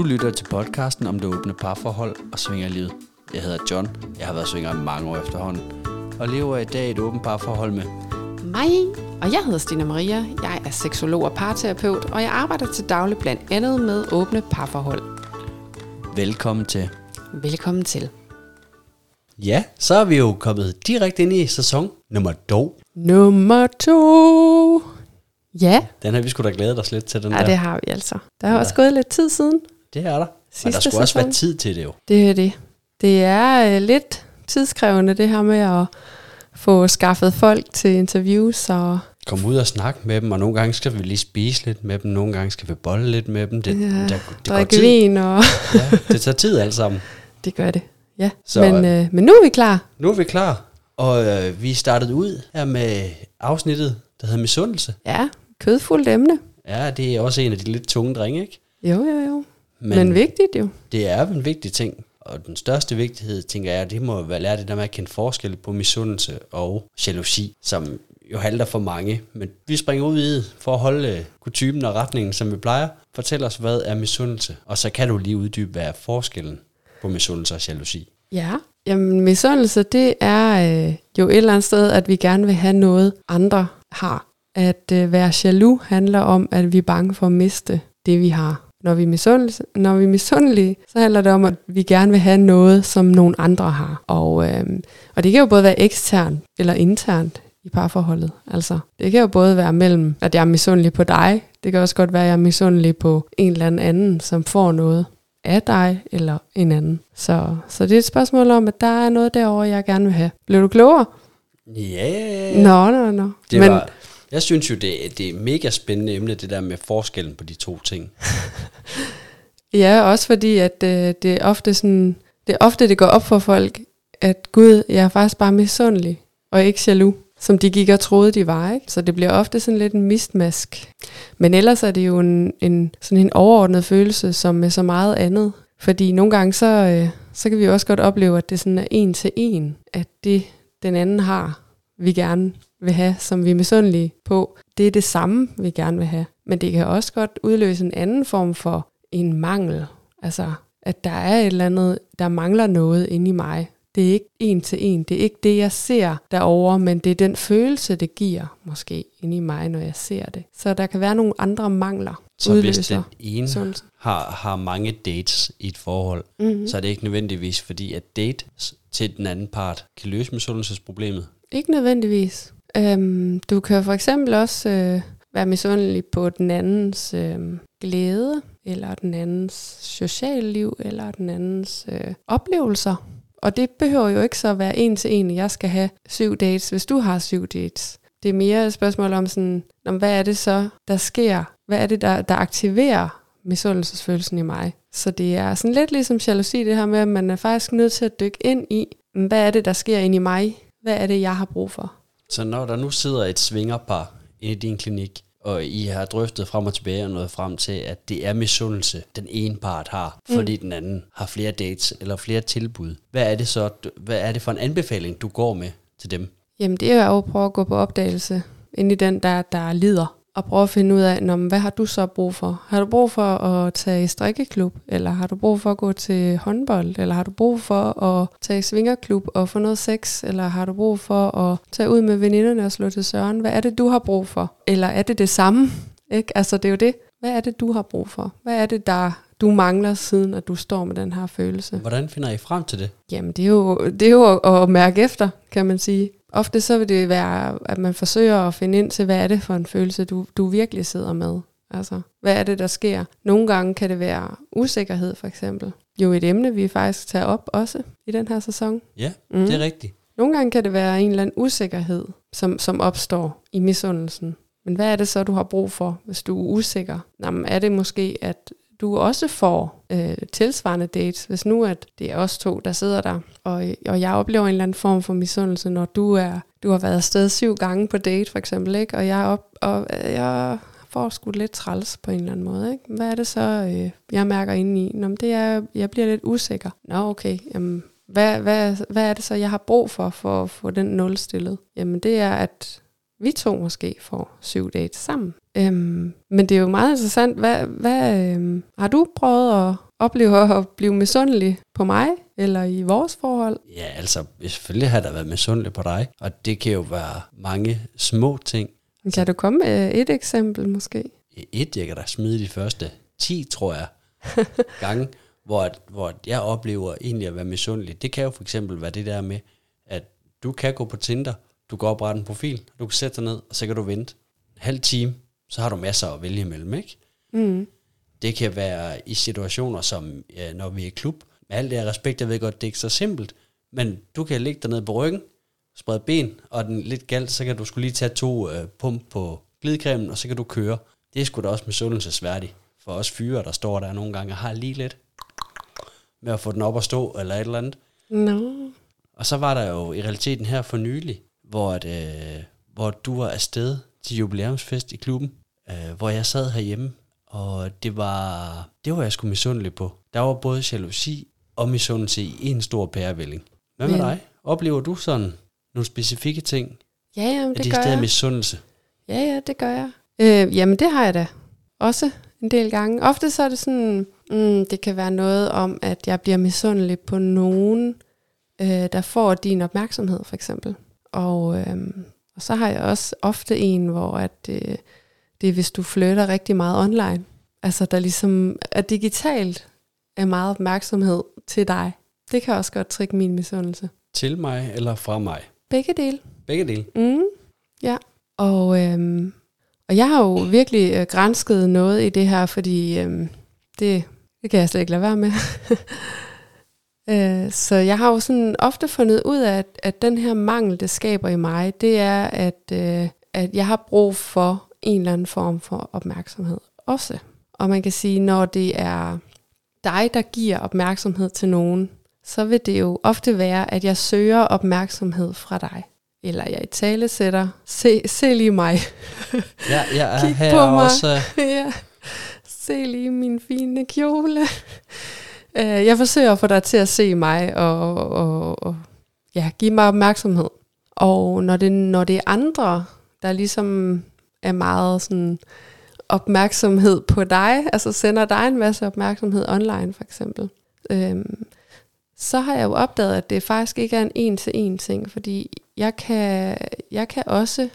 Du lytter til podcasten om det åbne parforhold og svingerlivet. Jeg hedder John. Jeg har været svinger i mange år efterhånden. Og lever i dag et åbent parforhold med Mig, og jeg hedder Stina Maria. Jeg er seksolog og parterapeut, og jeg arbejder til daglig blandt andet med åbne parforhold. Velkommen til. Velkommen til. Ja, så er vi jo kommet direkte ind i sæson nummer 2. Nummer to. Ja, Den har vi sgu da glædet os lidt til, den ja der. det har vi altså. Der er også gået lidt tid siden. Det er der. Sidste og der skulle også sæson. være tid til det jo. Det er det. Det er øh, lidt tidskrævende, det her med at få skaffet folk til interviews. Og, Kom ud og snakke med dem, og nogle gange skal vi lige spise lidt med dem, nogle gange skal vi bolle lidt med dem. Det, Ja, der, det går tid. vin, og Ja, det tager tid alt sammen. det gør det. Ja, Så, men, øh, men nu er vi klar. Nu er vi klar, og øh, vi startede ud her med afsnittet, der hedder Misundelse. Ja, kødfuldt emne. Ja, det er også en af de lidt tunge drenge, ikke? Jo, jo, jo. Men, men vigtigt jo. det er en vigtig ting, og den største vigtighed, tænker jeg, det må være lære det der med at kende forskel på misundelse og jalousi, som jo halter for mange. Men vi springer ud i for at holde øh, kutymen og retningen, som vi plejer. Fortæl os, hvad er misundelse? Og så kan du lige uddybe, hvad er forskellen på misundelse og jalousi. Ja, jamen misundelse, det er øh, jo et eller andet sted, at vi gerne vil have noget, andre har. At øh, være jaloux handler om, at vi er bange for at miste det, vi har. Når vi, er når vi er misundelige, så handler det om, at vi gerne vil have noget, som nogle andre har. Og, øh, og det kan jo både være eksternt eller internt i parforholdet. Altså, det kan jo både være mellem, at jeg er misundelig på dig, det kan også godt være, at jeg er misundelig på en eller anden som får noget af dig eller en anden. Så, så det er et spørgsmål om, at der er noget derovre, jeg gerne vil have. Blev du klogere? Ja, Nå, nå, nå. det Men var, jeg synes jo, det, det er mega spændende emne, det der med forskellen på de to ting. ja, også fordi, at øh, det er ofte sådan, det er ofte, det går op for folk, at Gud, jeg er faktisk bare misundelig, og ikke jaloux, som de gik og troede, de var. Ikke? Så det bliver ofte sådan lidt en mistmask. Men ellers er det jo en, en, sådan en overordnet følelse, som med så meget andet. Fordi nogle gange, så, øh, så kan vi også godt opleve, at det sådan er en til en, at det, den anden har, vi gerne vil have, som vi er misundelige på, det er det samme, vi gerne vil have. Men det kan også godt udløse en anden form for en mangel. Altså, at der er et eller andet, der mangler noget inde i mig. Det er ikke en til en. Det er ikke det, jeg ser derovre, men det er den følelse, det giver måske inde i mig, når jeg ser det. Så der kan være nogle andre mangler, Så hvis den ene har, har mange dates i et forhold, Mhm. så er det ikke nødvendigvis fordi, at date til den anden part kan løse misundelsesproblemet. Ikke nødvendigvis. Øhm, du kan for eksempel også øh, være misundelig på den andens øh, glæde, eller den andens sociale liv, eller den andens øh, oplevelser. Og det behøver jo ikke så at være en til en, at jeg skal have syv dates, hvis du har syv dates. Det er mere et spørgsmål om sådan, om hvad er det så, der sker? Hvad er det, der, der aktiverer misundelsesfølelsen i mig? Så det er sådan lidt ligesom jalousi, det her med, at man er faktisk nødt til at dykke ind i, hvad er det, der sker ind i mig? Hvad er det, jeg har brug for? Så når der nu sidder et svingerpar inde i din klinik, og I har drøftet frem og tilbage og nået frem til, at det er misundelse, den ene part har, fordi den anden har flere dates eller flere tilbud. Hvad er det så, hvad er det for en anbefaling, du går med til dem? Jamen det er jo at prøve at gå på opdagelse ind i den, der, der lider. Og prøve at finde ud af, Nå, hvad har du så brug for? Har du brug for at tage i strikkeklub? Eller har du brug for at gå til håndbold? Eller har du brug for at tage i svingerklub og få noget sex? Eller har du brug for at tage ud med veninderne og slå til søren? Hvad er det, du har brug for? Eller er det det samme? Ikke? Altså det er jo det. Hvad er det, du har brug for? Hvad er det, der du mangler, siden at du står med den her følelse? Hvordan finder I frem til det? Jamen, det er jo, det er jo at, at mærke efter, kan man sige. Ofte så vil det være, at man forsøger at finde ind til, hvad er det for en følelse, du, du virkelig sidder med. Altså, hvad er det, der sker? Nogle gange kan det være usikkerhed, for eksempel. Jo et emne, vi faktisk tager op også i den her sæson. Ja, Mm. det er rigtigt. Nogle gange kan det være en eller anden usikkerhed, som, som opstår i misundelsen. Men hvad er det så, du har brug for, hvis du er usikker? Jamen, er det måske, at du også får øh, tilsvarende dates, hvis nu at det er os to, der sidder der, og, og jeg oplever en eller anden form for misundelse, når du er du har været afsted syv gange på date, for eksempel, ikke? og jeg, op, og øh, jeg får sgu lidt træls på en eller anden måde. Ikke? Hvad er det så, øh, jeg mærker inde i? Nå, men det er, jeg bliver lidt usikker. Nå, okay, jamen, hvad, hvad, hvad er det så, jeg har brug for, for at få den nul stillet? Jamen, det er, at vi to måske får syv dates sammen. Øhm, men det er jo meget interessant. Hvad, hvad øhm, har du prøvet at opleve at blive misundelig på mig, eller i vores forhold? Ja, altså selvfølgelig har der været misundelig på dig, og det kan jo være mange små ting. Kan du komme med et eksempel måske? Et, jeg kan da smide de første 10, tror jeg, gange, hvor, hvor jeg oplever egentlig at være misundelig. Det kan jo for eksempel være det der med, at du kan gå på Tinder, du kan oprette en profil, du kan sætte dig ned, og så kan du vente en halv time, så har du masser at vælge imellem, ikke? Mm. Det kan være i situationer som, ja, når vi er i klub. Med alt det her respekt, jeg ved godt, det er ikke så simpelt, men du kan ligge dig ned på ryggen, sprede ben, og den lidt galt, så kan du skulle lige tage to øh, pump på glidecremen, og så kan du køre. Det er sgu da også misundelsesværdigt for os fyre, der står der nogle gange og har lige lidt med at få den op at stå, eller et eller andet. No. Og så var der jo i realiteten her for nylig, hvor, at, øh, hvor du var afsted til jubilæumsfest i klubben, øh, hvor jeg sad herhjemme, og det var, det var jeg sgu misundelig på. Der var både jalousi og misundelse i en stor pærevælling. Hvad med Men- dig? Oplever du sådan nogle specifikke ting? Ja, jamen, det det gør stadig jeg. misundelse? Ja, ja, det gør jeg. Øh, jamen, det har jeg da også en del gange. Ofte så er det sådan, mm, det kan være noget om, at jeg bliver misundelig på nogen, øh, der får din opmærksomhed, for eksempel. Og, øh, og så har jeg også ofte en, hvor at, øh, det er, hvis du flytter rigtig meget online. Altså, der ligesom er digitalt er meget opmærksomhed til dig. Det kan også godt trikke min misundelse. Til mig eller fra mig? Begge dele. Begge dele. Mm, ja, og, øhm, og jeg har jo virkelig øh, grænsket noget i det her, fordi øhm, det, det kan jeg slet ikke lade være med. øh, så jeg har jo sådan ofte fundet ud af, at, at den her mangel, det skaber i mig, det er, at, øh, at jeg har brug for en eller anden form for opmærksomhed også. Og man kan sige, når det er dig, der giver opmærksomhed til nogen, så vil det jo ofte være, at jeg søger opmærksomhed fra dig. Eller jeg i tale sætter, se, se lige mig. Ja, jeg er Kig her på mig. også. ja, se lige min fine kjole. Øh, jeg forsøger at få dig til at se mig og, og, og ja, give mig opmærksomhed. Og når det, når det er andre, der ligesom er meget sådan opmærksomhed på dig, altså sender dig en masse opmærksomhed online for eksempel, øhm, så har jeg jo opdaget, at det faktisk ikke er en en-til-en ting, fordi jeg kan, jeg kan også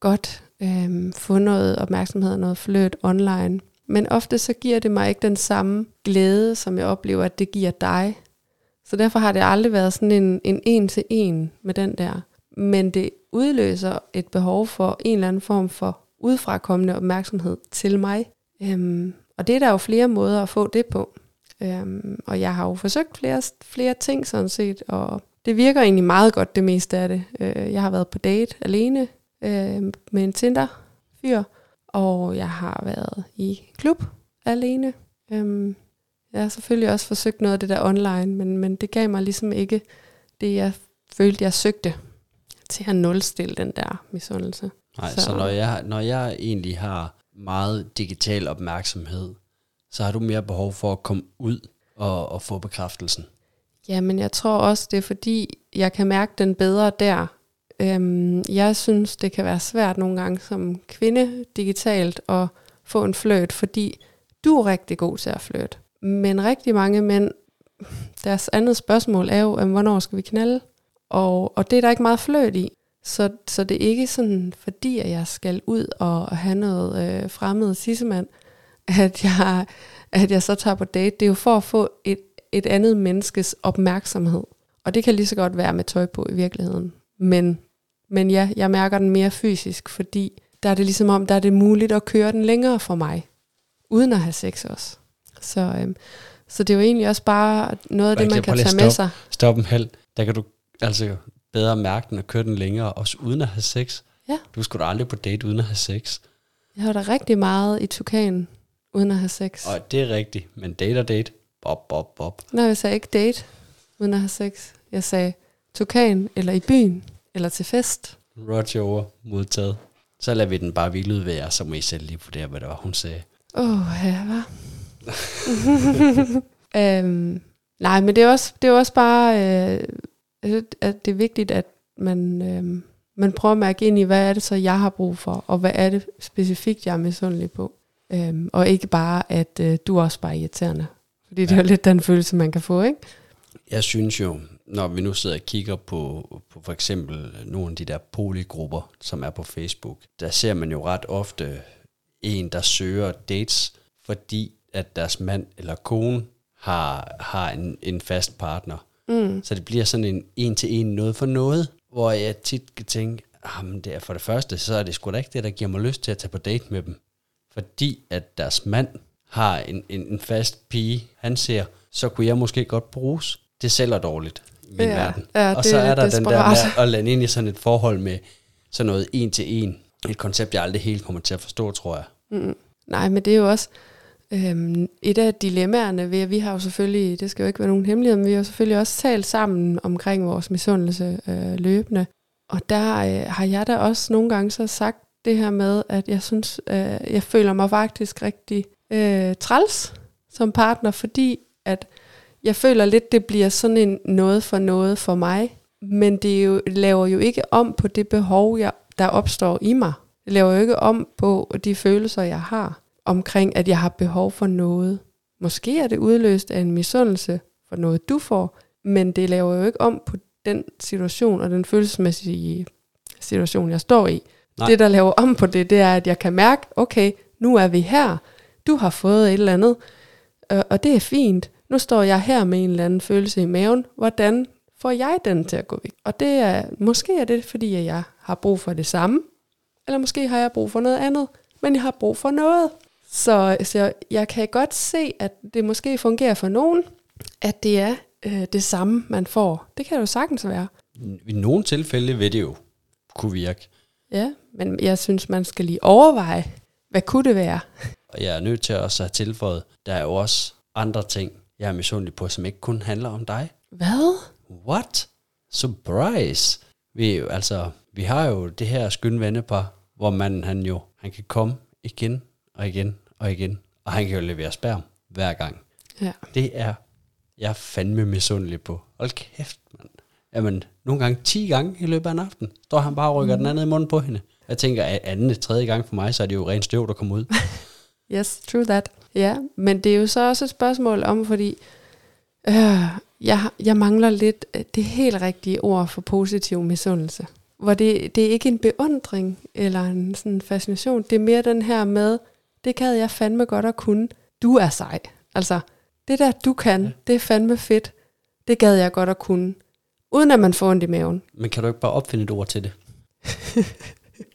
godt øhm, få noget opmærksomhed og noget fløt online. Men ofte så giver det mig ikke den samme glæde, som jeg oplever, at det giver dig. Så derfor har det aldrig været sådan en, en en-til-en med den der. Men det udløser et behov for en eller anden form for udfrakommende opmærksomhed til mig. Øhm, og det er der jo flere måder at få det på. Øhm, og jeg har jo forsøgt flere, flere ting sådan set, og det virker egentlig meget godt det meste af det. Øh, jeg har været på date alene øh, med en Tinder-fyr, og jeg har været i klub alene. Øhm, jeg har selvfølgelig også forsøgt noget af det der online, men, men det gav mig ligesom ikke det, jeg følte, jeg søgte til at nulstille den der misundelse. Nej, så, Så- når, jeg, når jeg egentlig har meget digital opmærksomhed, så har du mere behov for at komme ud og, og få bekræftelsen. Ja, men jeg tror også, det er fordi, jeg kan mærke den bedre der. Øhm, jeg synes, det kan være svært nogle gange som kvinde digitalt at få en fløjt, fordi du er rigtig god til at flirte. Men rigtig mange mænd, deres andet spørgsmål er jo, jamen, hvornår skal vi knalde? Og, og det er der ikke meget fløjt i. Så, så det er ikke sådan, fordi at jeg skal ud og have noget øh, fremmed sissemand, at jeg, at jeg så tager på date. Det er jo for at få et, et andet menneskes opmærksomhed. Og det kan lige så godt være med tøj på i virkeligheden. Men, men ja, jeg mærker den mere fysisk, fordi der er det ligesom om, der er det muligt at køre den længere for mig, uden at have sex også. Så, øhm, så det er jo egentlig også bare noget af det, man kan tage med sig. Stop en halv. Der kan du altså bedre mærke den og køre den længere, også uden at have sex. Ja. Du skulle da aldrig på date uden at have sex. Jeg har da rigtig meget i tukan, uden at have sex. Og det er rigtigt, men date og date, bob, bob, bob. Nej, jeg sagde ikke date, uden at have sex. Jeg sagde tukan, eller i byen, eller til fest. Roger over, modtaget. Så lader vi den bare hvile jer, så må I selv lige vurdere, hvad det var, hun sagde. Åh, oh, ja, hvad? øhm, nej, men det er også, det er også bare, øh, at det er vigtigt, at man, øh, Men prøv at mærke ind i, hvad er det så, jeg har brug for, og hvad er det specifikt, jeg er misundelig på. Øhm, og ikke bare, at øh, du er også bare irriterende. Fordi det er jo lidt den følelse, man kan få, ikke? Jeg synes jo, når vi nu sidder og kigger på, på for eksempel nogle af de der polygrupper, som er på Facebook, der ser man jo ret ofte en, der søger dates, fordi at deres mand eller kone har, har en, en fast partner. Mm. Så det bliver sådan en en-til-en noget for noget, hvor jeg tit kan tænke, jamen det er for det første, så er det sgu da ikke det, der giver mig lyst til at tage på date med dem. Fordi at deres mand har en, en, en fast pige, han ser, så kunne jeg måske godt bruges. Det sælger dårligt min Ja, verden. ja, og det så er er der lidt den der desperat. med at lande ind i sådan et forhold med sådan noget en til en. Et koncept, jeg aldrig helt kommer til at forstå, tror jeg. Mm. Nej, men det er jo også øhm, et af dilemmaerne ved, at vi har jo selvfølgelig, det skal jo ikke være nogen hemmelighed, men vi har jo selvfølgelig også talt sammen omkring vores misundelse øh, løbende. Og der øh, har jeg da også nogle gange så sagt det her med, at jeg synes, øh, jeg føler mig faktisk rigtig øh, træls som partner, fordi at jeg føler lidt, det bliver sådan en noget for noget for mig, men det jo, laver jo ikke om på det behov, jeg, der opstår i mig. Det laver jo ikke om på de følelser, jeg har omkring, at jeg har behov for noget. Måske er det udløst af en misundelse for noget, du får, men det laver jo ikke om på den situation og den følelsesmæssige situation, jeg står i. Nej. Det, der laver om på det, det er, at jeg kan mærke, okay, nu er vi her. Du har fået et eller andet, øh, og det er fint. Nu står jeg her med en eller anden følelse i maven. Hvordan får jeg den til at gå væk? Og det er, måske er det, fordi jeg har brug for det samme, eller måske har jeg brug for noget andet, men jeg har brug for noget. Så, så jeg kan godt se, at det måske fungerer for nogen, at det er øh, det samme, man får. Det kan jo sagtens være. I nogle tilfælde vil det jo kunne virke. Ja, men jeg synes, man skal lige overveje, hvad kunne det være? Og jeg er nødt til også at have tilføjet, der er jo også andre ting, jeg er misundelig på, som ikke kun handler om dig. Hvad? What? Surprise! Vi, jo- altså, vi har jo det her skønne vennepar, hvor manden han jo, han kan komme igen og igen og igen, og han kan jo levere sperm hver gang. Ja. Det er jeg er fandme misundelig på. Hold kæft, mand. Jamen, nogle gange 10 gange i løbet af en aften, står han bare og rykker mm. den anden i munden på hende. Jeg tænker, at anden, tredje gang for mig, så er det jo rent støv, der kommer ud. Yes, true that. Ja, men det er jo så også et spørgsmål om, fordi øh, jeg, jeg mangler lidt øh, det helt rigtige ord for positiv misundelse. Hvor det, det er ikke en beundring eller en sådan fascination. Det er mere den her med, det gad jeg fandme godt at kunne. Du er sej. Altså, det der du kan, ja. det er fandme fedt. Det gad jeg godt at kunne. Uden at man får ondt i maven. Men kan du ikke bare opfinde et ord til det?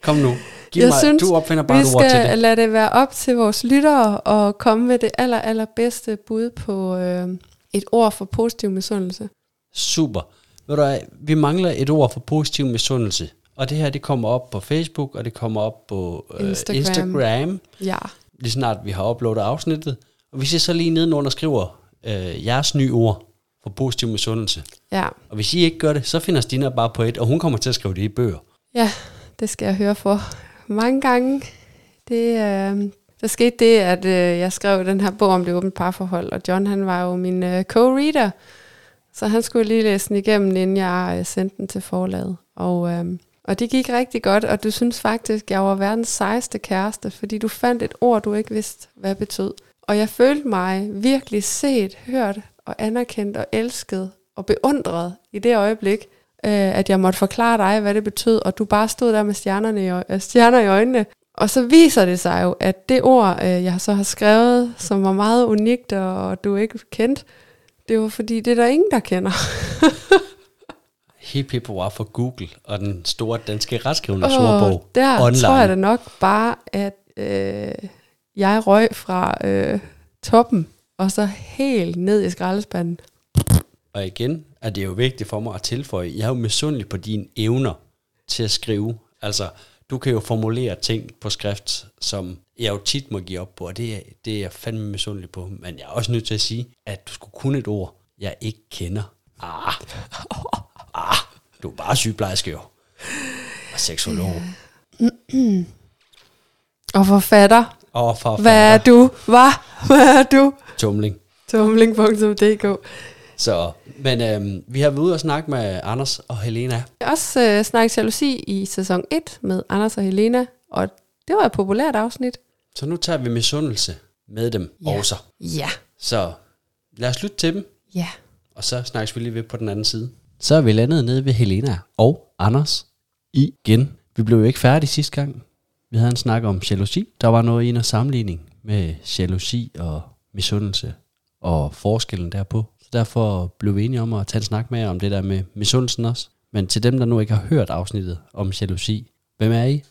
Kom nu. Giv Jeg mig, synes, du opfinder bare Vi ord til det. skal lade det være op til vores lyttere og komme med det aller, allerbedste bud på øh, et ord for positiv misundelse. Super. Ved du vi mangler et ord for positiv misundelse. Og det her, det kommer op på Facebook, og det kommer op på øh, Instagram. Instagram. Instagram, Ja. lige snart vi har uploadet afsnittet. Og hvis I så lige nedenunder skriver øh, jeres nye ord for positiv misundelse. Ja. Og hvis I ikke gør det, så finder Stina bare på et, og hun kommer til at skrive det i bøger. ja, det skal jeg høre for mange gange. Det, øh, der skete det, at øh, jeg skrev den her bog om det åbne parforhold, og John han var jo min øh, co-reader, så han skulle lige læse den igennem, inden jeg øh, sendte den til forlaget. Og, øh, og det gik rigtig godt, og du synes faktisk, jeg var verdens sejeste kæreste, fordi du fandt et ord, du ikke vidste, hvad betød. Og jeg følte mig virkelig set, hørt og anerkendt og elsket og beundret i det øjeblik, øh, at jeg måtte forklare dig, hvad det betød, og du bare stod der med stjernerne i, øj- øh, stjerner i øjnene. Og så viser det sig jo, at det ord, øh, jeg så har skrevet, som var meget unikt, og, og du ikke kendt, det var fordi, det er der ingen, der kender. Hip hip var for Google og den store danske retskrivende ordbog der online. tror jeg da nok bare, at øh, jeg røg fra øh, toppen, og så helt ned i skraldespanden. Og igen er det jo vigtigt for mig at tilføje, jeg er jo misundelig på dine evner til at skrive. Altså, du kan jo formulere ting på skrift, som jeg jo tit må give op på, og det er, det er jeg fandme misundelig på. Men jeg er også nødt til at sige, at du skulle kunne et ord, jeg ikke kender. Ah, ah, du er bare sygeplejerske jo. Og seksolog. Og forfatter, Og for hvad er du? Hvad? Hvad er du? tumling. Tumling.dk Så, men øhm, vi har været ude og snakke med Anders og Helena. Jeg har også øh, snakket jalousi i sæson 1 med Anders og Helena, og det var et populært afsnit. Så nu tager vi misundelse med dem Ja. også. Ja. Så lad os lytte til dem, Ja. og så snakkes vi lige ved på den anden side. Så er vi landet nede ved Helena og Anders igen. Vi blev jo ikke færdige sidste gang. Vi havde en snak om jalousi. Der var noget i en sammenligning med jalousi og misundelse og forskellen derpå. Derfor blev vi enige om at tage en snak med jer om det der med misundelsen også. Men til dem, der nu ikke har hørt afsnittet om jalousi, hvem er I?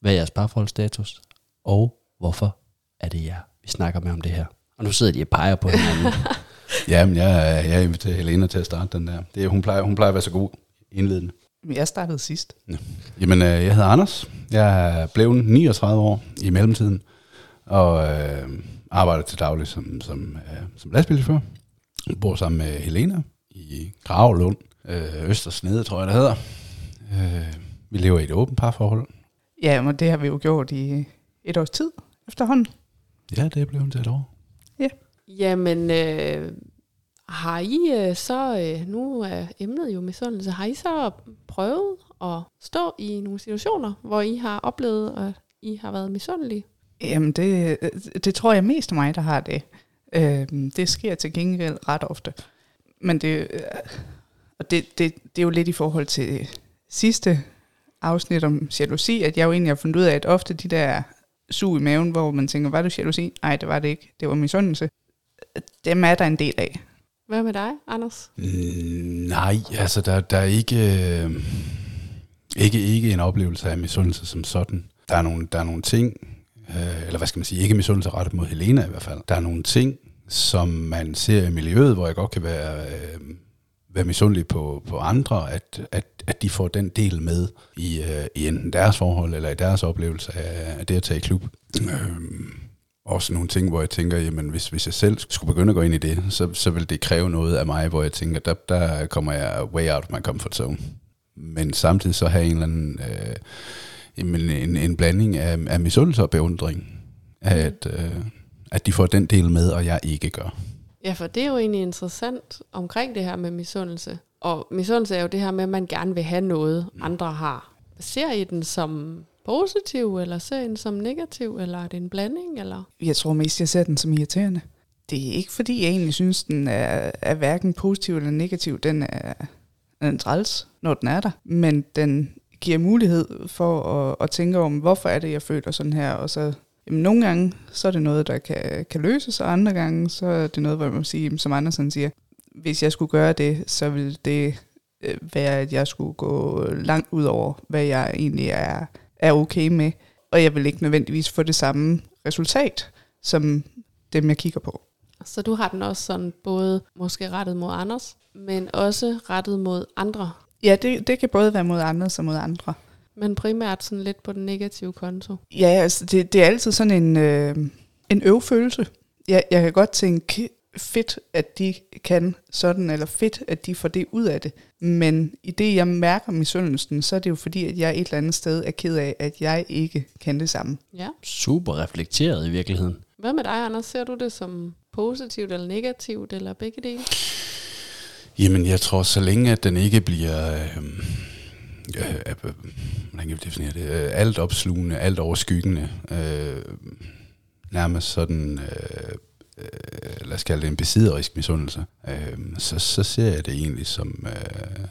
Hvad er jeres parforholdsstatus? Og hvorfor er det jer, vi snakker med om det her? Og nu sidder de og peger på hinanden. Jamen, jeg, jeg inviterer Helena til at starte den der. Det, er- hun, plejer, hun plejer at være så god indledende. Jeg startede sidst. Jamen, øh, jeg hedder Anders. Jeg er blevet 39 år i mellemtiden, og øh, arbejder til daglig som, som, øh, som lastbilchauffør. Jeg bor sammen med Helena i Gravelund, øh, Østersnede, tror jeg det hedder. Øh, vi lever i et åbent parforhold. Ja, men det har vi jo gjort i et års tid efterhånden. Ja, det er blevet til et år. Jamen, øh, har I øh, så, øh, nu er emnet jo misundelse, har I så prøvet at stå i nogle situationer, hvor I har oplevet, at I har været misundelige? Jamen, det, det tror jeg mest af mig, der har det. Øh, det sker til gengæld ret ofte. Men det, øh, og det, det, det er jo lidt i forhold til sidste afsnit om jalousi, at jeg jo egentlig har fundet ud af, at ofte de der sug i maven, hvor man tænker, var det jalousi? Nej, det var det ikke. Det var misundelse. Dem er der en del af. Hvad med dig, Anders? Mm, nej, altså der, der er ikke, øh, ikke, ikke en oplevelse af misundelse som sådan. Der er nogle, der er nogle ting, øh, eller hvad skal man sige, ikke misundelse rettet mod Helena i hvert fald. Der er nogle ting, som man ser i miljøet, hvor jeg godt kan være, øh, være misundelig på, på andre, at, at, at de får den del med i, øh, i enten deres forhold eller i deres oplevelse af, af det at tage i klub. Øh, også nogle ting, hvor jeg tænker, jamen hvis, hvis jeg selv skulle begynde at gå ind i det, så, så vil det kræve noget af mig, hvor jeg tænker, der, der kommer jeg way out of my comfort zone. Men samtidig så have en eller anden øh, jamen, en, en blanding af, af misundelse og beundring. At, øh, at de får den del med, og jeg ikke gør. Ja, for det er jo egentlig interessant omkring det her med misundelse. Og misundelse er jo det her med, at man gerne vil have noget, andre har. Ser I den som positiv, eller ser I den som negativ, eller er det en blanding? Eller? Jeg tror mest, jeg ser den som irriterende. Det er ikke fordi, jeg egentlig synes, den er, er hverken positiv eller negativ. Den er, den er træls, når den er der. Men den giver mulighed for at, at tænke om, hvorfor er det, jeg føler sådan her. Og så, jamen, nogle gange, så er det noget, der kan, kan løses, og andre gange, så er det noget, hvor man siger, som Andersen siger, hvis jeg skulle gøre det, så ville det øh, være, at jeg skulle gå langt ud over, hvad jeg egentlig er, er okay med. Og jeg vil ikke nødvendigvis få det samme resultat, som dem, jeg kigger på. Så du har den også sådan både måske rettet mod Anders, men også rettet mod andre. Ja, det, det kan både være mod andre som mod andre. Men primært sådan lidt på den negative konto. Ja, altså det, det er altid sådan en, øh, en øvfølelse. Jeg, jeg kan godt tænke, fedt, at de kan sådan, eller fedt, at de får det ud af det. Men i det, jeg mærker misundelsen, så er det jo fordi, at jeg et eller andet sted er ked af, at jeg ikke kan det samme. Ja. Super reflekteret i virkeligheden. Hvad med dig, Anders? Ser du det som positivt eller negativt, eller begge dele? Jamen, jeg tror, så længe at den ikke bliver... Øhm, øh, øh, øh, hvordan kan vi definere det? Øh, alt opslugende, alt overskyggende. Øh, nærmest sådan... Øh, øh, lad os kalde det en besidderisk misundelse. Øh, så, så ser jeg det egentlig som... Øh,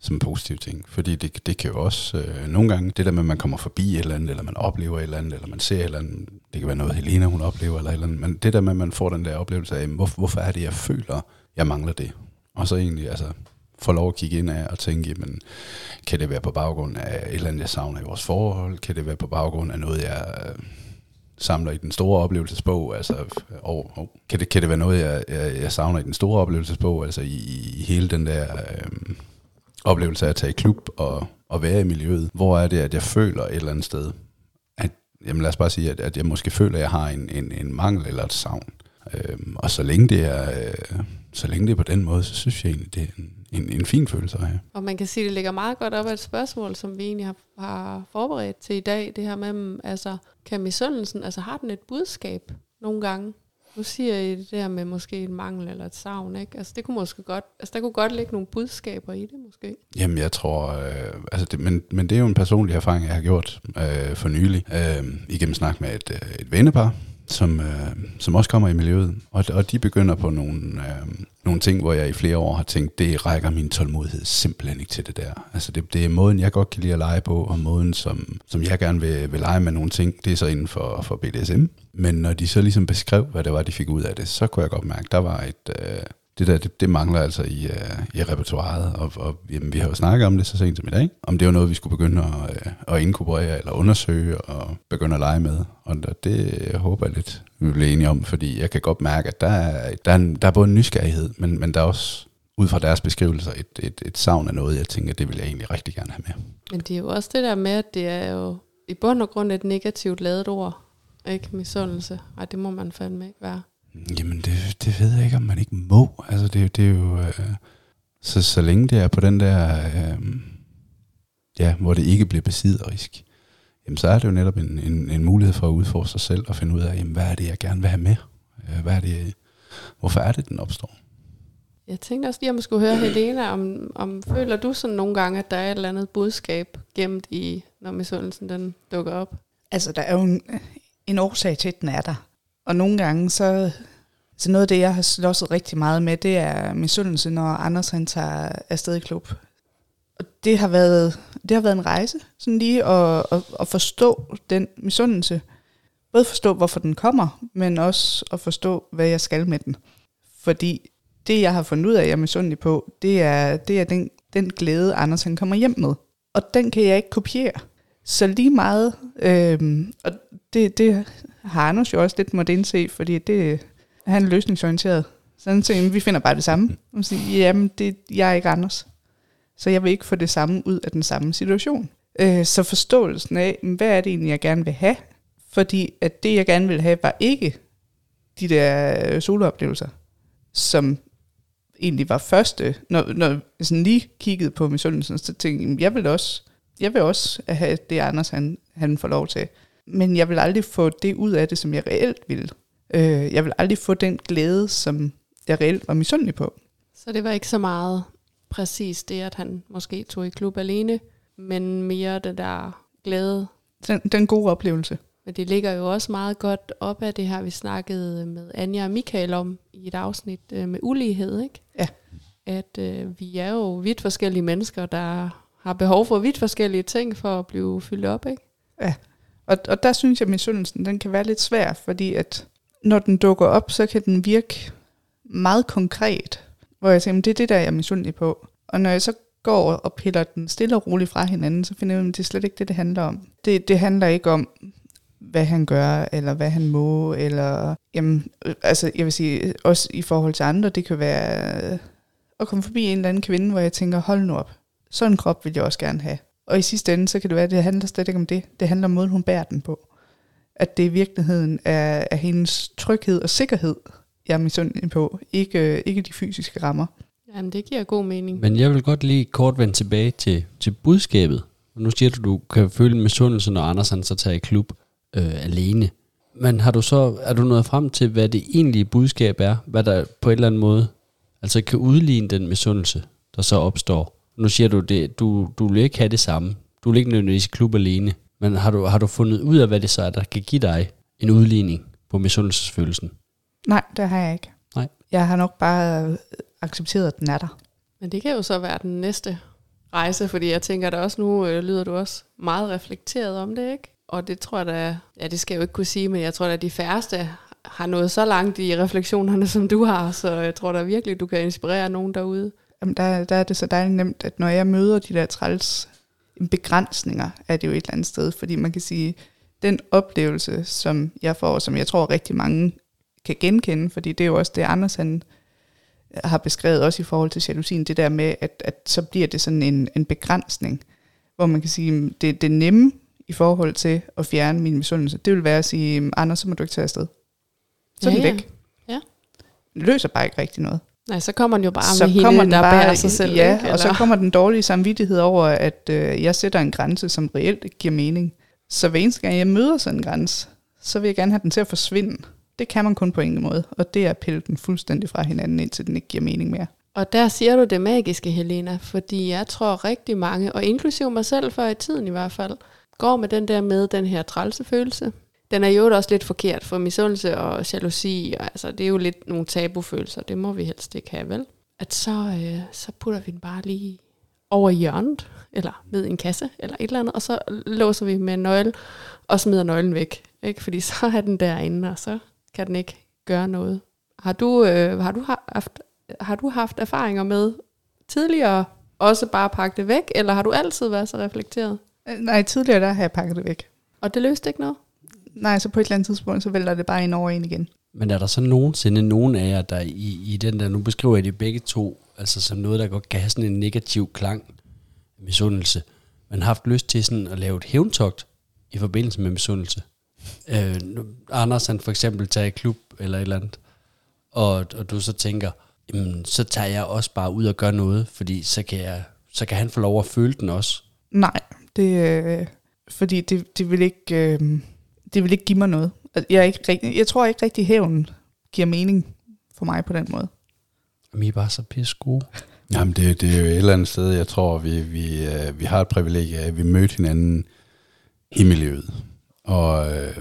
som en positiv ting. Fordi det, det kan jo også øh, nogle gange, det der med, at man kommer forbi et eller andet, eller man oplever et eller andet, eller man ser et eller andet, det kan være noget, Helena hun oplever, eller et eller andet, men det der med, at man får den der oplevelse af, hvor, hvorfor er det, jeg føler, jeg mangler det? Og så egentlig, altså, få lov at kigge ind af og tænke, men kan det være på baggrund af et eller andet, jeg savner i vores forhold? Kan det være på baggrund af noget, jeg øh, samler i den store oplevelsesbog? Altså, og, og, kan, det, kan det være noget, jeg, jeg, jeg savner i den store oplevelsesbog? Altså i, i hele den der øh, oplevelse af at tage i klub og, og være i miljøet? Hvor er det, at jeg føler et eller andet sted, at, jamen lad os bare sige, at, at jeg måske føler, at jeg har en, en, en mangel eller et savn. Øhm, og så længe det er, øh, så længe det er på den måde, så synes jeg egentlig, det er en, en, en fin følelse at have. Og man kan sige, at det ligger meget godt op af et spørgsmål, som vi egentlig har, har forberedt til i dag. Det her med, altså, kan misundelsen, altså har den et budskab nogle gange? Nu siger I det der med måske en mangel eller et savn, ikke? Altså det kunne måske godt, altså der kunne godt ligge nogle budskaber i det måske. Jamen, jeg tror, øh, altså det, men, men det er jo en personlig erfaring, jeg har gjort øh, for nylig, øh, igennem snak med et, øh, et vennepar, som, øh, som også kommer i miljøet, og, og de begynder på nogle, øh, nogle ting, hvor jeg i flere år har tænkt, det rækker min tålmodighed simpelthen ikke til det der. Altså det, det er måden, jeg godt kan lide at lege på, og måden, som, som jeg gerne vil, vil lege med nogle ting, det er så inden for, for BDSM. Men når de så ligesom beskrev, hvad det var, de fik ud af det, så kunne jeg godt mærke, der var et... Øh, det der, det, det mangler altså i, uh, i repertoiret, og, og jamen, vi har jo snakket om det så sent som i dag, om det var noget, vi skulle begynde at, uh, at inkorporere eller undersøge og begynde at lege med. Og det håber jeg lidt, vi bliver enige om, fordi jeg kan godt mærke, at der er, der er, en, der er både en nysgerrighed, men, men der er også ud fra deres beskrivelser et, et, et savn af noget, jeg tænker, det vil jeg egentlig rigtig gerne have med. Men det er jo også det der med, at det er jo i bund og grund et negativt lavet ord, ikke misundelse. Ej, det må man fandme ikke være. Jamen, det, det ved jeg ikke, om man ikke må. Altså, det, det er jo... Øh, så, så længe det er på den der... Øh, ja, hvor det ikke bliver besidderisk, jamen, så er det jo netop en, en, en mulighed for at udfordre sig selv og finde ud af, jamen, hvad er det, jeg gerne vil have med? Øh, hvad er det, hvorfor er det, den opstår? Jeg tænkte også lige, om jeg skulle høre Helena, om, om føler du sådan nogle gange, at der er et eller andet budskab gemt i, når misundelsen den dukker op? Altså, der er jo en, en årsag til, at den er der. Og nogle gange, så, så noget af det, jeg har slåsset rigtig meget med, det er misundelse, når Anders han tager afsted i klub. Og det har været, det har været en rejse, sådan lige at, at, at forstå den misundelse. Både forstå, hvorfor den kommer, men også at forstå, hvad jeg skal med den. Fordi det, jeg har fundet ud af, jeg er misundelig på, det er, det er den, den glæde, Anders han kommer hjem med. Og den kan jeg ikke kopiere. Så lige meget, øh, og det, det har Anders jo også lidt måtte indse, fordi det, han er løsningsorienteret. Så han siger, vi finder bare det samme. Og siger, jamen, det, jeg er ikke Anders. Så jeg vil ikke få det samme ud af den samme situation. Øh, så forståelsen af, hvad er det egentlig, jeg gerne vil have? Fordi at det, jeg gerne vil have, var ikke de der solooplevelser, som egentlig var første, når, når jeg sådan lige kiggede på misundelsen, så tænkte jeg, jeg vil også, jeg vil også have det, Anders han, han får lov til. Men jeg vil aldrig få det ud af det, som jeg reelt vil. Øh, jeg vil aldrig få den glæde, som jeg reelt var misundelig på. Så det var ikke så meget præcis det, at han måske tog i klub alene, men mere det der glæde. Den, den gode oplevelse. Men det ligger jo også meget godt op af det her, vi snakkede med Anja og Michael om i et afsnit øh, med ulighed, ikke? Ja. At øh, vi er jo vidt forskellige mennesker, der har behov for vidt forskellige ting for at blive fyldt op, ikke? Ja, og, og der synes jeg, at misundelsen den kan være lidt svær, fordi at når den dukker op, så kan den virke meget konkret, hvor jeg tænker, det er det der, jeg er misundelig på. Og når jeg så går og piller den stille og roligt fra hinanden, så finder jeg, at det er slet ikke det, det handler om. Det, det handler ikke om, hvad han gør, eller hvad han må, eller, jamen, altså, jeg vil sige, også i forhold til andre, det kan være at komme forbi en eller anden kvinde, hvor jeg tænker, hold nu op, sådan en krop vil jeg også gerne have. Og i sidste ende, så kan det være, at det handler slet ikke om det. Det handler om måden, hun bærer den på. At det i virkeligheden er, er hendes tryghed og sikkerhed, jeg er misundelig på. Ikke, ikke de fysiske rammer. Jamen, det giver god mening. Men jeg vil godt lige kort vende tilbage til, til budskabet. Nu siger du, du kan føle misundelse, når Anders han så tager i klub øh, alene. Men har du så, er du nået frem til, hvad det egentlige budskab er? Hvad der på en eller anden måde altså kan udligne den misundelse, der så opstår? Nu siger du, det, du, du vil ikke have det samme. Du vil ikke nødvendigvis i klub alene. Men har du, har du fundet ud af, hvad det så er, der kan give dig en udligning på misundelsesfølelsen? Nej, det har jeg ikke. Nej. Jeg har nok bare accepteret, at den er der. Men det kan jo så være den næste rejse, fordi jeg tænker da også, nu øh, lyder du også meget reflekteret om det, ikke? Og det tror jeg da, ja det skal jeg jo ikke kunne sige, men jeg tror da, at de færreste har nået så langt i refleksionerne, som du har, så jeg tror da virkelig, du kan inspirere nogen derude. Jamen, der, der er det så dejligt nemt, at når jeg møder de der træls begrænsninger, er det jo et eller andet sted, fordi man kan sige, den oplevelse, som jeg får, som jeg tror rigtig mange kan genkende, fordi det er jo også det, Anders han har beskrevet, også i forhold til jalousien, det der med, at, at så bliver det sådan en, en begrænsning, hvor man kan sige, det, det nemme i forhold til at fjerne min misundelse, det vil være at sige, Anders, så må du ikke tage afsted. Så er Ja, den ja. væk. Ja. Det løser bare ikke rigtig noget. Nej, så kommer den jo bare så med kommer hende, den der bare, bærer sig selv. Ja, ikke? og så kommer den dårlige samvittighed over, at øh, jeg sætter en grænse, som reelt giver mening. Så hver eneste gang, jeg møder sådan en grænse, så vil jeg gerne have den til at forsvinde. Det kan man kun på en måde, og det er at pille den fuldstændig fra hinanden, indtil den ikke giver mening mere. Og der siger du det magiske, Helena, fordi jeg tror rigtig mange, og inklusive mig selv før i tiden i hvert fald, går med den der med den her trælsefølelse. Den er jo også lidt forkert, for misundelse og jalousi, og altså, det er jo lidt nogle tabufølelser, det må vi helst ikke have, vel? At så, øh, så putter vi den bare lige over hjørnet, eller ned i en kasse, eller et eller andet, og så låser vi med en nøgle, og smider nøglen væk. Ikke? Fordi så er den derinde, og så kan den ikke gøre noget. Har du, øh, har du haft, har du haft erfaringer med tidligere også bare pakke det væk, eller har du altid været så reflekteret? Øh, Nej, tidligere der har jeg pakket det væk. Og det løste ikke noget? Nej, så på et eller andet tidspunkt, så vælter det bare ind over en igen. Men er der så nogensinde nogen af jer, der i, i den der, nu beskriver jeg de begge to, altså som noget, der godt kan have sådan en negativ klang, misundelse, men har haft lyst til sådan at lave et hævntogt i forbindelse med misundelse? Øh, Anders han for eksempel tager i klub eller et eller andet, og, og du så tænker, jamen, så tager jeg også bare ud og gør noget, fordi så kan, jeg, så kan han få lov at føle den også. Nej, det, øh, fordi det, det, vil ikke, øh, det vil ikke give mig noget. Jeg, er ikke rigtig, jeg tror ikke rigtig, hævn giver mening for mig på den måde. Jamen, I er bare så pisse gode. Jamen, det, det er jo et eller andet sted, jeg tror, vi, vi, øh, vi har et privilegie af, at vi mødte hinanden i miljøet. Og øh,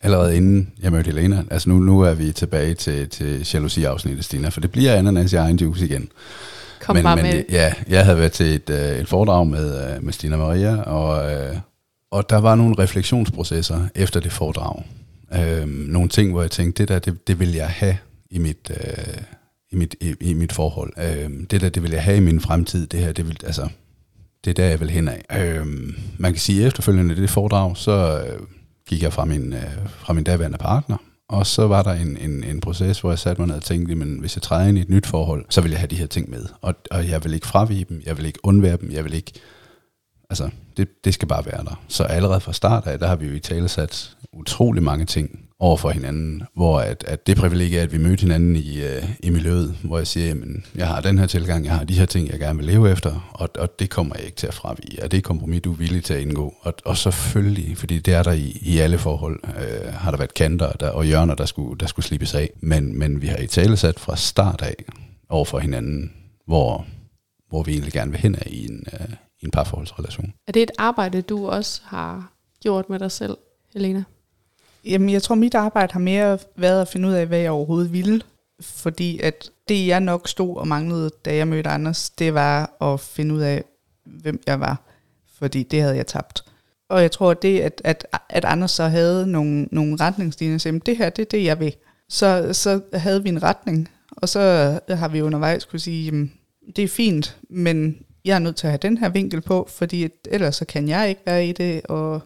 allerede inden jeg mødte Helena, altså nu, nu er vi tilbage til, til jalousi-afsnittet, Stina, for det bliver ananas i egen juice igen. Kom men, bare men, med. Ja, jeg havde været til et, øh, et foredrag med, øh, med Stina Maria, og, øh, og der var nogle refleksionsprocesser efter det foredrag. Øh, nogle ting, hvor jeg tænkte, det der, det, det vil jeg have i mit, øh, i mit, i, i mit forhold. Øh, det der, det vil jeg have i min fremtid. Det her, det vil, altså, det er der, jeg vil hen af. Øh, man kan sige, at efterfølgende det foredrag, så øh, gik jeg fra min, øh, fra min daværende partner, og så var der en, en, en proces, hvor jeg satte mig ned og tænkte, men hvis jeg træder ind i et nyt forhold, så vil jeg have de her ting med. Og, og jeg vil ikke fravige dem, jeg vil ikke undvære dem, jeg vil ikke... Altså, det, det skal bare være der. Så allerede fra start af, der har vi jo i tale sat utrolig mange ting over for hinanden, hvor at, at det privilegie er, at vi mødte hinanden i, øh, i miljøet, hvor jeg siger, jamen, jeg har den her tilgang, jeg har de her ting, jeg gerne vil leve efter, og, og det kommer jeg ikke til at fravige, og det er kompromis, du er villig til at indgå. Og, og selvfølgelig, fordi det er der i, i alle forhold, øh, har der været kanter der, og hjørner, der skulle, der skulle slippes af, men, men vi har i tale sat fra start af over for hinanden, hvor, hvor vi egentlig gerne vil hen af i en, øh, i en parforholdsrelation. Er det et arbejde, du også har gjort med dig selv, Helena? Jamen, jeg tror, mit arbejde har mere været at finde ud af, hvad jeg overhovedet ville. Fordi at det, jeg nok stod og manglede, da jeg mødte Anders, det var at finde ud af, hvem jeg var. Fordi det havde jeg tabt. Og jeg tror, at det, at, at, at Anders så havde nogle, nogle retningslinjer, så det her, det er det, jeg vil. Så, så havde vi en retning, og så har vi undervejs kunne sige, jamen, det er fint, men jeg er nødt til at have den her vinkel på, fordi ellers så kan jeg ikke være i det, og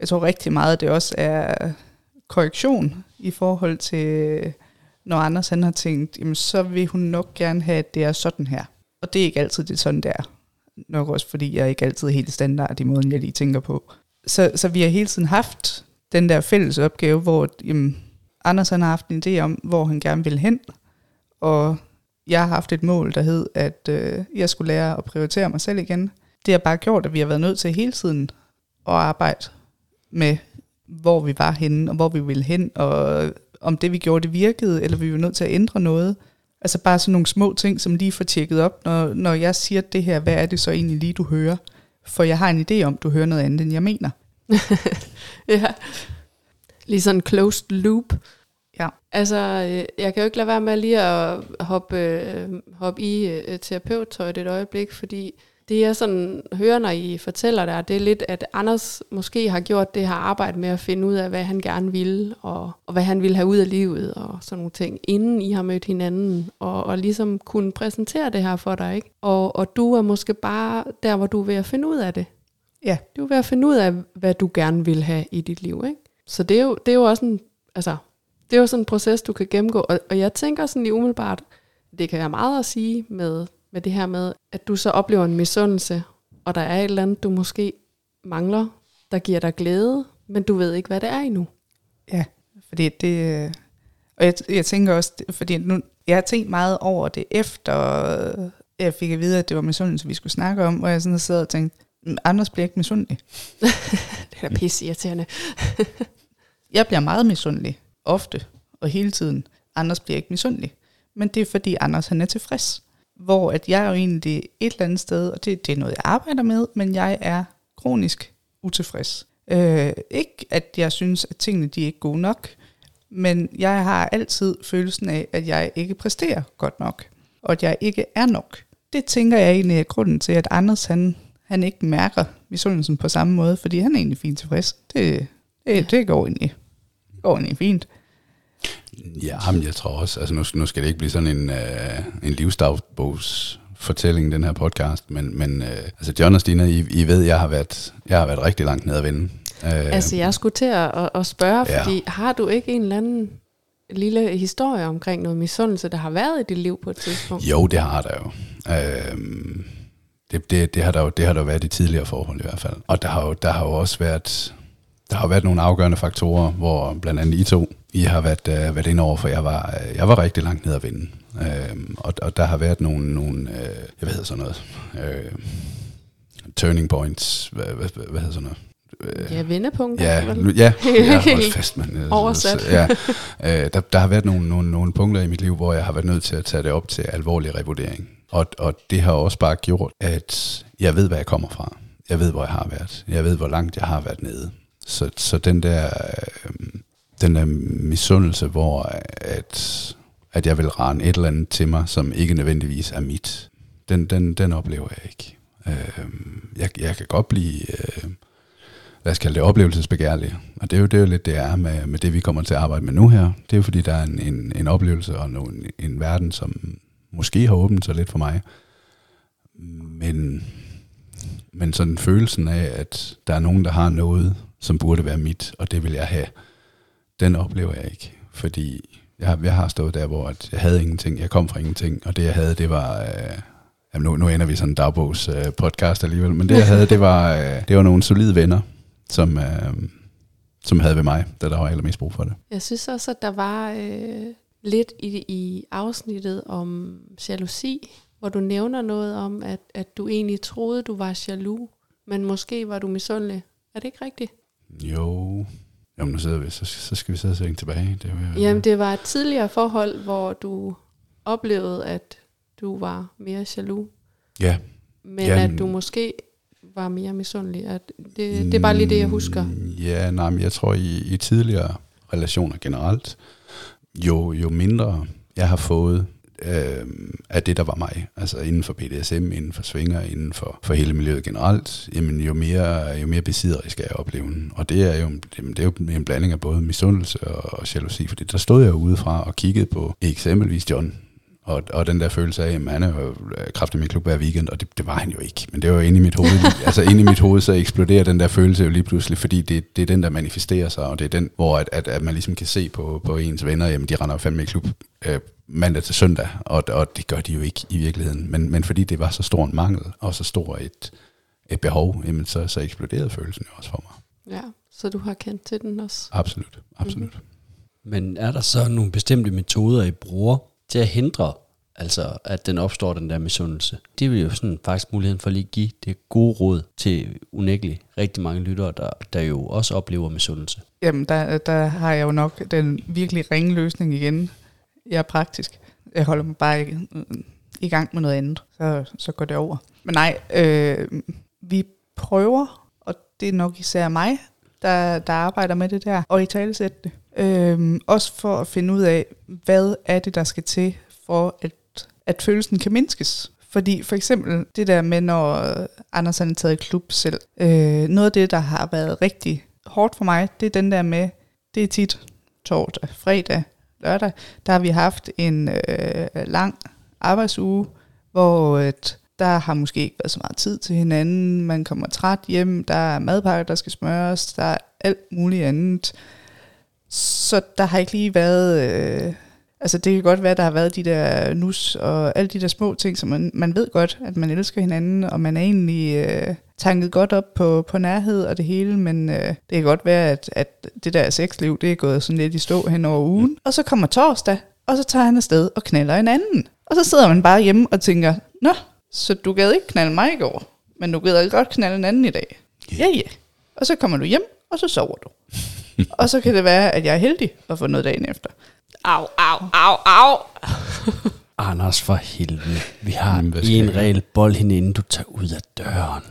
jeg tror rigtig meget, at det også er korrektion i forhold til, når Anders han har tænkt, jamen, så vil hun nok gerne have, at det er sådan her. Og det er ikke altid det er sådan, der. Nok også fordi jeg ikke altid helt standard i måden, jeg lige tænker på. Så, så vi har hele tiden haft den der fælles opgave, hvor jamen, Anders han har haft en idé om, hvor han gerne vil hen, og jeg har haft et mål, der hed, at øh, jeg skulle lære at prioritere mig selv igen. Det har bare gjort, at vi har været nødt til hele tiden at arbejde med, hvor vi var henne, og hvor vi ville hen, og om det, vi gjorde, det virkede, eller vi var nødt til at ændre noget. Altså bare sådan nogle små ting, som lige får tjekket op, når, når jeg siger det her, hvad er det så egentlig lige, du hører? For jeg har en idé om, du hører noget andet, end jeg mener. ja. Lige sådan en closed loop. Ja. Altså, øh, jeg kan jo ikke lade være med lige at hoppe, øh, hoppe i øh, terapeuttøjet et øjeblik, fordi det jeg sådan hører, når I fortæller der, det er lidt, at Anders måske har gjort det her arbejde med at finde ud af, hvad han gerne vil, og, og hvad han vil have ud af livet, og sådan nogle ting, inden I har mødt hinanden, og, og ligesom kunne præsentere det her for dig, ikke? Og, og du er måske bare der, hvor du er ved at finde ud af det. Ja. Du er ved at finde ud af, hvad du gerne vil have i dit liv, ikke? Så det er jo, det er jo også en, altså, det er jo sådan en proces, du kan gennemgå, og, og jeg tænker sådan lige umiddelbart, det kan være meget at sige med, med det her med, at du så oplever en misundelse, og der er et eller andet, du måske mangler, der giver dig glæde, men du ved ikke, hvad det er endnu. Ja, fordi det... Og jeg, jeg tænker også, fordi nu, jeg har tænkt meget over det efter, jeg fik at vide, at det var misundelse, vi skulle snakke om, og jeg sådan sad og tænkte, "Mm, Anders bliver ikke misundelig. Det er da pisse irriterende. Jeg bliver meget misundelig, ofte, og hele tiden. Anders bliver ikke misundelig. Men det er fordi Anders han er tilfreds. Hvor at jeg er jo egentlig et eller andet sted, og det, det er noget, jeg arbejder med, men jeg er kronisk utilfreds. Øh, ikke at jeg synes, at tingene de er ikke gode nok, men jeg har altid følelsen af, at jeg ikke præsterer godt nok, og at jeg ikke er nok. Det tænker jeg egentlig er grunden til, at Anders han, han ikke mærker misundelsen på samme måde, fordi han er egentlig fint tilfreds. Det, det, det går, egentlig, går egentlig fint. Ja, men jeg tror også, altså nu, nu skal det ikke blive sådan en, uh, en livsdagbogs fortælling, den her podcast, men, men uh, altså John og Stina, I, I ved, jeg har været, jeg har været rigtig langt ned ad vende. Uh, altså jeg skulle til at, at spørge, Ja. fordi har du ikke en eller anden lille historie omkring noget misundelse, der har været i dit liv på et tidspunkt? Jo, det har der jo. Øhm, det, det, det, har der jo. det har der jo været i tidligere forhold i hvert fald. Og der har jo, der har jo også været, der har været nogle afgørende faktorer, hvor blandt andet I to, I har været, øh, været ind over, for jeg var, øh, jeg var rigtig langt ned ad vinden. Øhm, og, og der har været nogle, nogle øh, jeg ved sådan noget, øh, turning points, hvad, hvad, hvad, hvad hedder sådan noget? Øh, Ja, vendepunkter. Ja, vel? ja, hold fast, man. Oversat. Ja, øh, der, der har været nogle, nogle, nogle punkter i mit liv, hvor jeg har været nødt til at tage det op til alvorlig revurdering. Og, og det har også bare gjort, at jeg ved, hvad jeg kommer fra. Jeg ved, hvor jeg har været. Jeg ved, hvor langt jeg har været nede. Så, så den der, øh, den der misundelse, hvor at, at jeg vil rane et eller andet til mig, som ikke nødvendigvis er mit, den, den, den oplever jeg ikke. Øh, jeg, jeg kan godt blive... Øh, lad os kalde det oplevelsesbegærlige. Og det er jo, det er jo lidt det er med, med det, vi kommer til at arbejde med nu her. Det er jo fordi, der er en, en, en oplevelse og en, en verden, som måske har åbnet sig lidt for mig. Men, men sådan følelsen af, at der er nogen, der har noget, som burde være mit, og det vil jeg have, den oplever jeg ikke. Fordi jeg jeg har stået der, hvor at jeg havde ingenting, jeg kom fra ingenting, og det jeg havde, det var... Øh, Jamen nu, nu ender vi sådan en dagbogs øh, podcast alligevel, men det jeg havde, det var, øh, det var nogle solide venner, som, øh, som havde ved mig, da der var allermest brug for det. Jeg synes også, at der var øh, lidt i, i afsnittet om jalousi, hvor du nævner noget om, at, at du egentlig troede, du var jaloux, men måske var du misundelig. Er det ikke rigtigt? Jo, Jamen, nu sidder vi, så, så skal vi sidde og tænke tilbage. Det var, Jamen, det var et tidligere forhold, hvor du oplevede, at du var mere jaloux, Ja, men Jamen- at du måske var mere misundelig. At det, det er bare lige det, jeg husker. Mm, Ja, nej, men jeg tror i, i tidligere relationer generelt, jo, jo mindre jeg har fået øh, af det, der var mig, altså inden for BDSM, inden for svinger, inden for, for hele miljøet generelt, jamen jo mere, jo mere besidderisk er jeg opleven. Og det er jo, jamen, det er jo en blanding af både misundelse og, og jalousi, fordi der stod jeg udefra og kiggede på eksempelvis John, og, og den der følelse af, at han er jo øh, kraftig i min klub hver weekend, og det, det var han jo ikke. Men det var jo inde i mit hoved. altså inde i mit hoved, så eksploderer den der følelse jo lige pludselig, fordi det, det er den, der manifesterer sig, og det er den, hvor at, at, at man ligesom kan se på, på ens venner, jamen de render jo fandme i klub øh, mandag til søndag, og, og det gør de jo ikke i virkeligheden. Men, men fordi det var så stor en mangel, og så stor et, et behov, jamen så, så eksploderede følelsen jo også for mig. Ja, så du har kendt til den også. Absolut, absolut. Men er der så nogle bestemte metoder, I bruger til at hindre, altså at den opstår, den der misundelse? Det vil jo sådan faktisk muligheden for lige at give det gode råd til unægteligt rigtig mange lyttere, der, der jo også oplever misundelse. Jamen, der, der har jeg jo nok den virkelig ringe løsning igen. Jeg er praktisk. Jeg holder mig bare i, i gang med noget andet, så, så går det over. Men nej, øh, vi prøver, og det er nok især mig, der, der arbejder med det der, og i talesætte det. Øh, også for at finde ud af, hvad er det, der skal til, for at, at følelsen kan mindskes. Fordi for eksempel det der med, når Anders han er taget i klub selv. Øh, noget af det, der har været rigtig hårdt for mig, det er den der med, det er tit torsdag, fredag, lørdag, der har vi haft en øh, lang arbejdsuge, hvor et, der har måske ikke været så meget tid til hinanden, man kommer træt hjem, der er madpakker, der skal smøres, der er alt muligt andet. Så der har ikke lige været... Øh, altså det kan godt være, der har været de der nus og alle de der små ting, som man, man ved godt, at man elsker hinanden, og man er egentlig øh, tanket godt op på, på nærhed og det hele, men øh, det kan godt være, at, at det der sexliv, det er gået sådan lidt i stå hen over ugen. Og så kommer torsdag, og så tager han afsted og knaller en anden. Og så sidder man bare hjemme og tænker, Nå, så du gad ikke knalde mig i går, men du gad godt knalde en anden i dag. Ja, ja. Og så kommer du hjem, og så sover du. og så kan det være, at jeg er heldig at få noget dagen efter. Au, au, au, au. Anders, for helvede. Vi har Jamen, en regel. Bold hende, inden du tager ud af døren.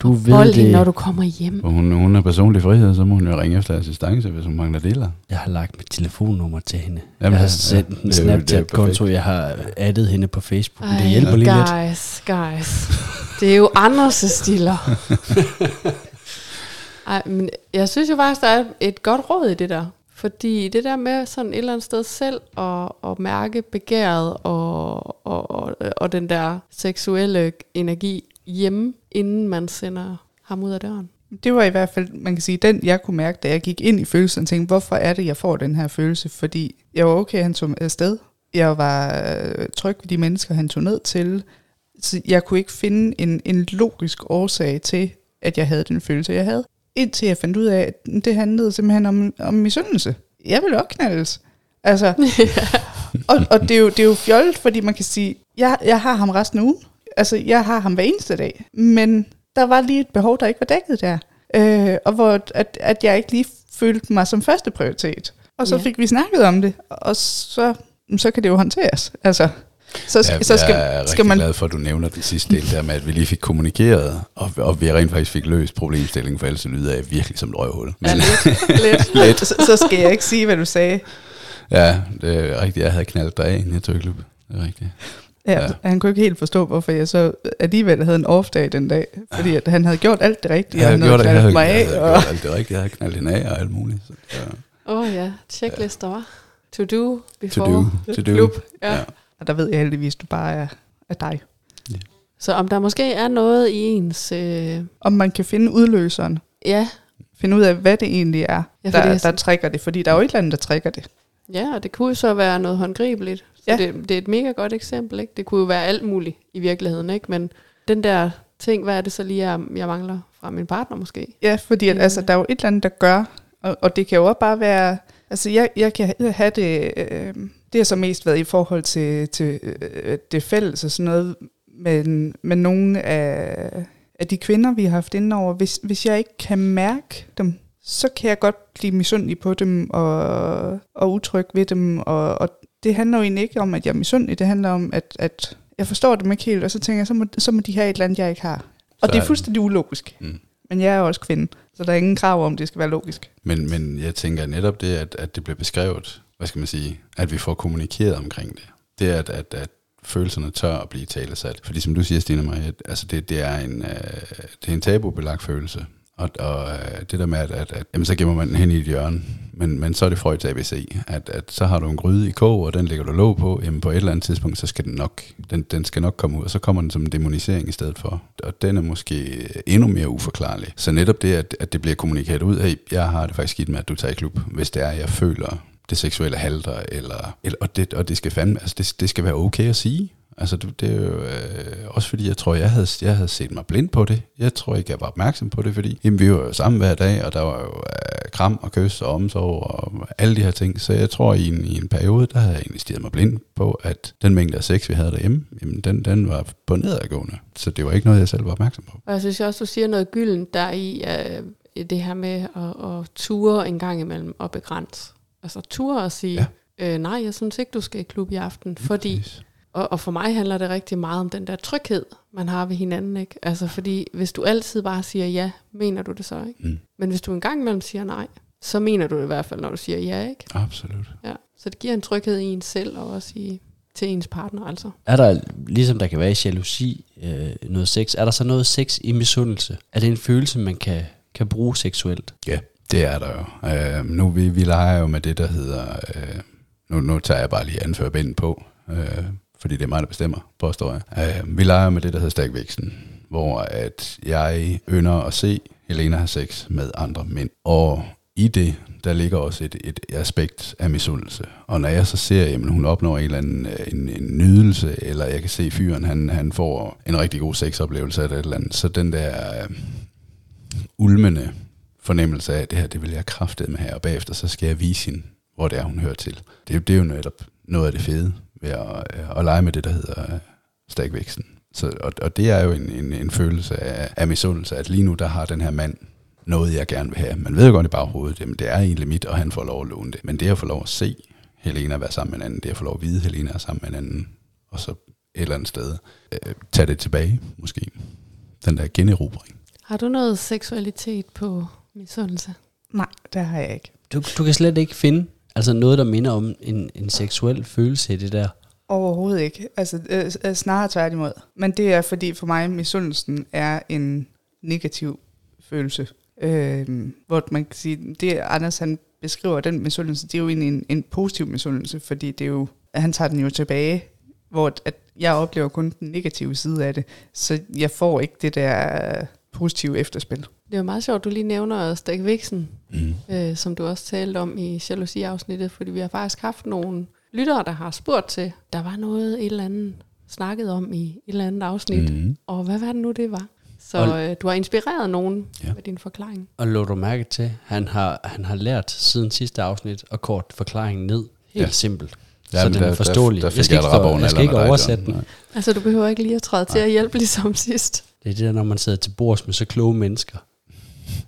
Du ved Bold det. hende, når du kommer hjem. Og hun, hun har personlig frihed, så må hun jo ringe efter assistance, hvis hun mangler deler. Jeg har lagt mit telefonnummer til hende. Jamen, jeg har ja, sendt ja, en er er Snapchat-konto. Jeg har addet hende på Facebook. Ej, det hjælper lige lidt. guys, guys. Det er jo Anders' stiller. Ej, men jeg synes jo faktisk, der er et godt råd i det der. Fordi det der med sådan et eller andet sted selv at, at mærke begæret og, og, og, og den der seksuelle energi hjemme, inden man sender ham ud af døren. Det var i hvert fald, man kan sige, den jeg kunne mærke, da jeg gik ind i følelsen og tænkte, hvorfor er det, jeg får den her følelse? Fordi jeg var okay, han tog afsted. Jeg var øh, tryg ved de mennesker, han tog ned til. Så jeg kunne ikke finde en, en logisk årsag til, at jeg havde den følelse, jeg havde. Indtil jeg fandt ud af, at det handlede simpelthen om, om misundelse. Jeg ville også knaldes. Altså, og, og det, er jo, det er jo fjollet, fordi man kan sige, jeg, jeg har ham resten af ugen. Altså, jeg har ham hver eneste dag. Men der var lige et behov, der ikke var dækket der. Øh, og hvor at, at jeg ikke lige følte mig som første prioritet. Og så Ja. fik vi snakket om det, og så, så kan det jo håndteres. Altså, så, Ja, så skal, jeg er rigtig skal man... glad for, at du nævner den sidste del der med, at vi lige fik kommunikeret, og, og vi rent faktisk fik løst problemstillingen, for ellers så lyder jeg virkelig som et røvhul. Men, Ja, lidt, lidt. Lidt. Så, så skal jeg ikke sige, hvad du sagde. ja, det er rigtigt. Jeg havde knaldet dig af, inden jeg tog i klub. Det er rigtigt. Ja, Ja. ja. Han kunne ikke helt forstå, hvorfor jeg så alligevel havde en off-dag den dag. Fordi at han havde gjort alt det rigtige, Jeg og havde han gjort det, jeg havde havde, knaldet jeg mig havde af. Og, gjort alt det rigtige. Jeg havde knaldet hende af og alt muligt. Så, ja. Åh oh, ja, checklister, var. To do To before do. To do. klub. Ja. Ja. Ja. og der ved jeg heldigvis, du bare er, er dig. Så om der måske er noget i ens... Øh, Om man kan finde udløseren. ja, Finde ud af, hvad det egentlig er, Ja, ja, for det er der, der trækker det. Fordi der er jo et eller andet, der trækker det. ja, og det kunne jo så være noget håndgribeligt. Så Ja. det, det er et mega godt eksempel. Ikke? Det kunne jo være alt muligt i virkeligheden. Ikke? Men den der ting, hvad er det så lige, jeg, jeg mangler fra min partner måske? Ja, fordi at, Ja. altså, der er jo et eller andet, der gør, og, og det kan jo også bare være, altså jeg, jeg kan have det, øh, det har så mest været i forhold til, til øh, det fælles og sådan noget, men, men nogle af, af de kvinder, vi har haft indover, hvis, hvis jeg ikke kan mærke dem, så kan jeg godt blive misundelig på dem og, og utryg ved dem, og, og det handler jo egentlig ikke om, at jeg er misundelig, det handler om, at, at jeg forstår dem ikke helt, og så tænker jeg, så må, så må de have et eller andet, jeg ikke har. Og Så det er er- fuldstændig ulogisk. Mm. Men jeg er også kvinde, så der er ingen krav om, at det skal være logisk. Men, men jeg tænker netop det, at, at det bliver beskrevet, hvad skal man sige, at vi får kommunikeret omkring det. Det er, at, at, at følelserne tør at blive talesat. Fordi som du siger, Stine Marie, at, altså det, det, er en, øh, det er en tabubelagt følelse. Og, og øh, det der med, at, at, at jamen, så gemmer man den hen i et hjørne, men, men så er det Freuds ABC, at, at så har du en gryde i kog, og den lægger du låg på, jamen på et eller andet tidspunkt, så skal den nok, den, den skal nok komme ud, og så kommer den som en demonisering i stedet for. Og den er måske endnu mere uforklarlig. Så netop det, at, at det bliver kommunikeret ud, hey, jeg har det faktisk skidt med, at du tager i klub, hvis det er, jeg føler det seksuelle halter, eller, eller og, det, og det skal fandme, altså det, det skal være okay at sige. Altså det, det er jo øh, også fordi, jeg tror, jeg havde, jeg havde set mig blind på det. Jeg tror ikke, jeg var opmærksom på det, fordi jamen, vi var jo sammen hver dag, og der var jo øh, kram og kys og omsorg og alle de her ting. Så jeg tror, i en, i en periode, der havde jeg investeret mig blind på, at den mængde af sex, vi havde derhjemme, jamen, den, den var på nedadgående. Så det var ikke noget, jeg selv var opmærksom på. Og jeg synes også, du siger noget gylden der i øh, det her med at, at ture en gang imellem og begrænse. Altså ture og sige, ja. øh, nej, jeg synes ikke, du skal i klub i aften, fordi... Præcis. Og, og for mig handler det rigtig meget om den der tryghed, man har ved hinanden. Ikke? Altså fordi, hvis du altid bare siger ja, mener du det så ikke? Mm. Men hvis du en gang imellem siger nej, så mener du det i hvert fald, når du siger ja, ikke? Absolut. Ja. Så det giver en tryghed i en selv, og også i, til ens partner, altså. Er der, ligesom der kan være i jalousi, øh, noget sex, er der så noget sex i misundelse? Er det en følelse, man kan, kan bruge seksuelt? Ja, det er der jo. Øh, nu vi, vi leger jo med det, der hedder... Øh, nu, nu tager jeg bare lige anførbinden på, øh, fordi det er mig, der bestemmer, påstår jeg. Øh, vi leger med det, der hedder stærkvæksten, hvor at jeg ynder at se Helena have sex med andre mænd. Og i det, der ligger også et, et aspekt af misundelse. Og når jeg så ser, at hun opnår en eller anden øh, en, en nydelse, eller jeg kan se fyren, han, han får en rigtig god sexoplevelse af det eller andet, så den der øh, ulmende fornemmelse af, at det her, det vil jeg kraftet med her, og bagefter så skal jeg vise hende, hvor det er, hun hører til. Det, det er jo netop noget af det fede ved at, øh, at lege med det, der hedder øh, stærkvæksten. Så, og, og det er jo en, en, en følelse af, af misundelse, at lige nu, der har den her mand noget, jeg gerne vil have. Man ved jo godt i baghovedet, jamen det er egentlig mit, og han får lov at låne det. Men det at få lov at se Helena være sammen med en anden, det at få lov at vide, at Helena er sammen med en anden, og så et eller andet sted øh, tage det tilbage, måske. Den der generobring. Har du noget seksualitet på misundelse? Nej, det har jeg ikke. Du, du kan slet ikke finde altså noget, der minder om en, en seksuel følelse i det der. Overhovedet ikke. Altså, øh, øh, snarere tværtimod. Men det er fordi for mig, misundelsen er en negativ følelse. Øh, hvor man kan sige, det Anders han beskriver, den misundelse, det er jo egentlig en, en positiv misundelse, fordi det er jo, han tager den jo tilbage, hvor at jeg oplever kun den negative side af det, så jeg får ikke det der positive efterspil. Det er jo meget sjovt, du lige nævner Stik Vixen, Mm. øh, som du også talte om i jalousi-afsnittet, fordi vi har faktisk haft nogle lyttere, der har spurgt til, der var noget, et eller andet snakket om i et eller andet afsnit, mm. Og hvad var det nu, det var? Så Og- øh, du har inspireret nogen Ja. med din forklaring. Og lå du mærke til, han har, han har lært siden sidste afsnit at kort forklaringen ned. Helt Ja. simpelt. Ja, så den er forståelig. Der, der jeg skal ikke, for, jeg skal ikke oversætte den. Nej. Altså, du behøver ikke lige at træde til at hjælpe ligesom sidst. Det er det der, når man sidder til bords med så kloge mennesker,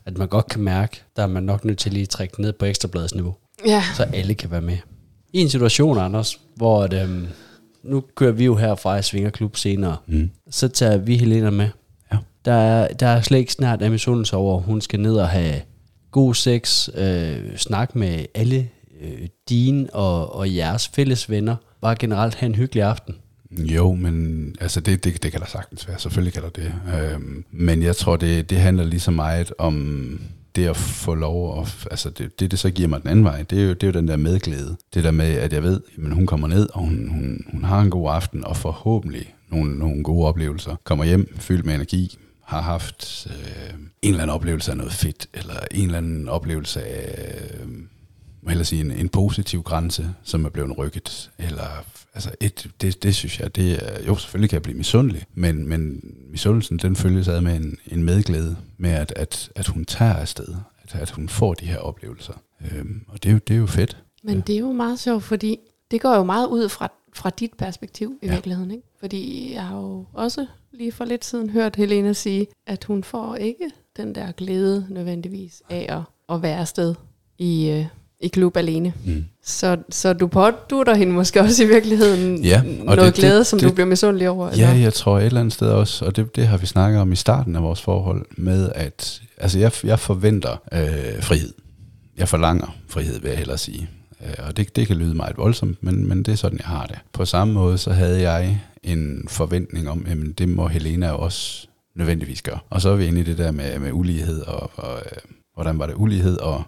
at man godt kan mærke, der er man nok nødt til lige at trække ned på ekstrabladets niveau, Ja, så alle kan være med. I en situation, Anders, hvor at, øhm, nu kører vi jo herfra i Svingerklub senere, Mm. så tager vi Helena med. Ja. Der er, der er slet ikke snart af misundelse over, hun skal ned og have god sex, øh, snak med alle øh, dine og, og jeres fælles venner, bare generelt have en hyggelig aften. Jo, men altså det, det, det kan der sagtens være. Selvfølgelig kan der det. Øhm, men jeg tror, det, det handler lige så meget om det at få lov at, altså det, det, det så giver mig den anden vej, det er jo, det er jo den der medglæde. Det der med, at jeg ved, at hun kommer ned, og hun, hun, hun har en god aften, og forhåbentlig nogle, nogle gode oplevelser. Kommer hjem fyldt med energi, har haft øh, en eller anden oplevelse af noget fedt, eller en eller anden oplevelse af, øh, må hellere sige, en, en positiv grænse, som er blevet rykket. Eller, altså et, det, det synes jeg, det er, jo selvfølgelig kan jeg blive misundelig, men, men misundelsen, den følges ad med en, en medglæde, med at, at, at hun tager afsted, at, at hun får de her oplevelser. Øhm, og det er, jo, det er jo fedt. men Ja. det er jo meget sjovt, fordi det går jo meget ud fra, fra dit perspektiv i Ja. virkeligheden. Ikke? Fordi jeg har jo også lige for lidt siden hørt Helena sige, at hun får ikke den der glæde nødvendigvis af at, at være afsted i, øh, i klub alene. Mm. Så, så du pådutter hende måske også i virkeligheden Ja, og noget det- glæde, det- som det- du bliver misundelig over? Ja, jeg tror et eller andet sted også, og det, det har vi snakket om i starten af vores forhold, med at altså jeg, jeg forventer øh, frihed. Jeg forlanger frihed, vil jeg hellere sige. Øh, og det, det kan lyde meget voldsomt, men, men det er sådan, jeg har det. På samme måde, så havde jeg en forventning om, at det må Helena også nødvendigvis gøre. Og så er vi inde i det der med, med ulighed, og, og øh, hvordan var det, ulighed og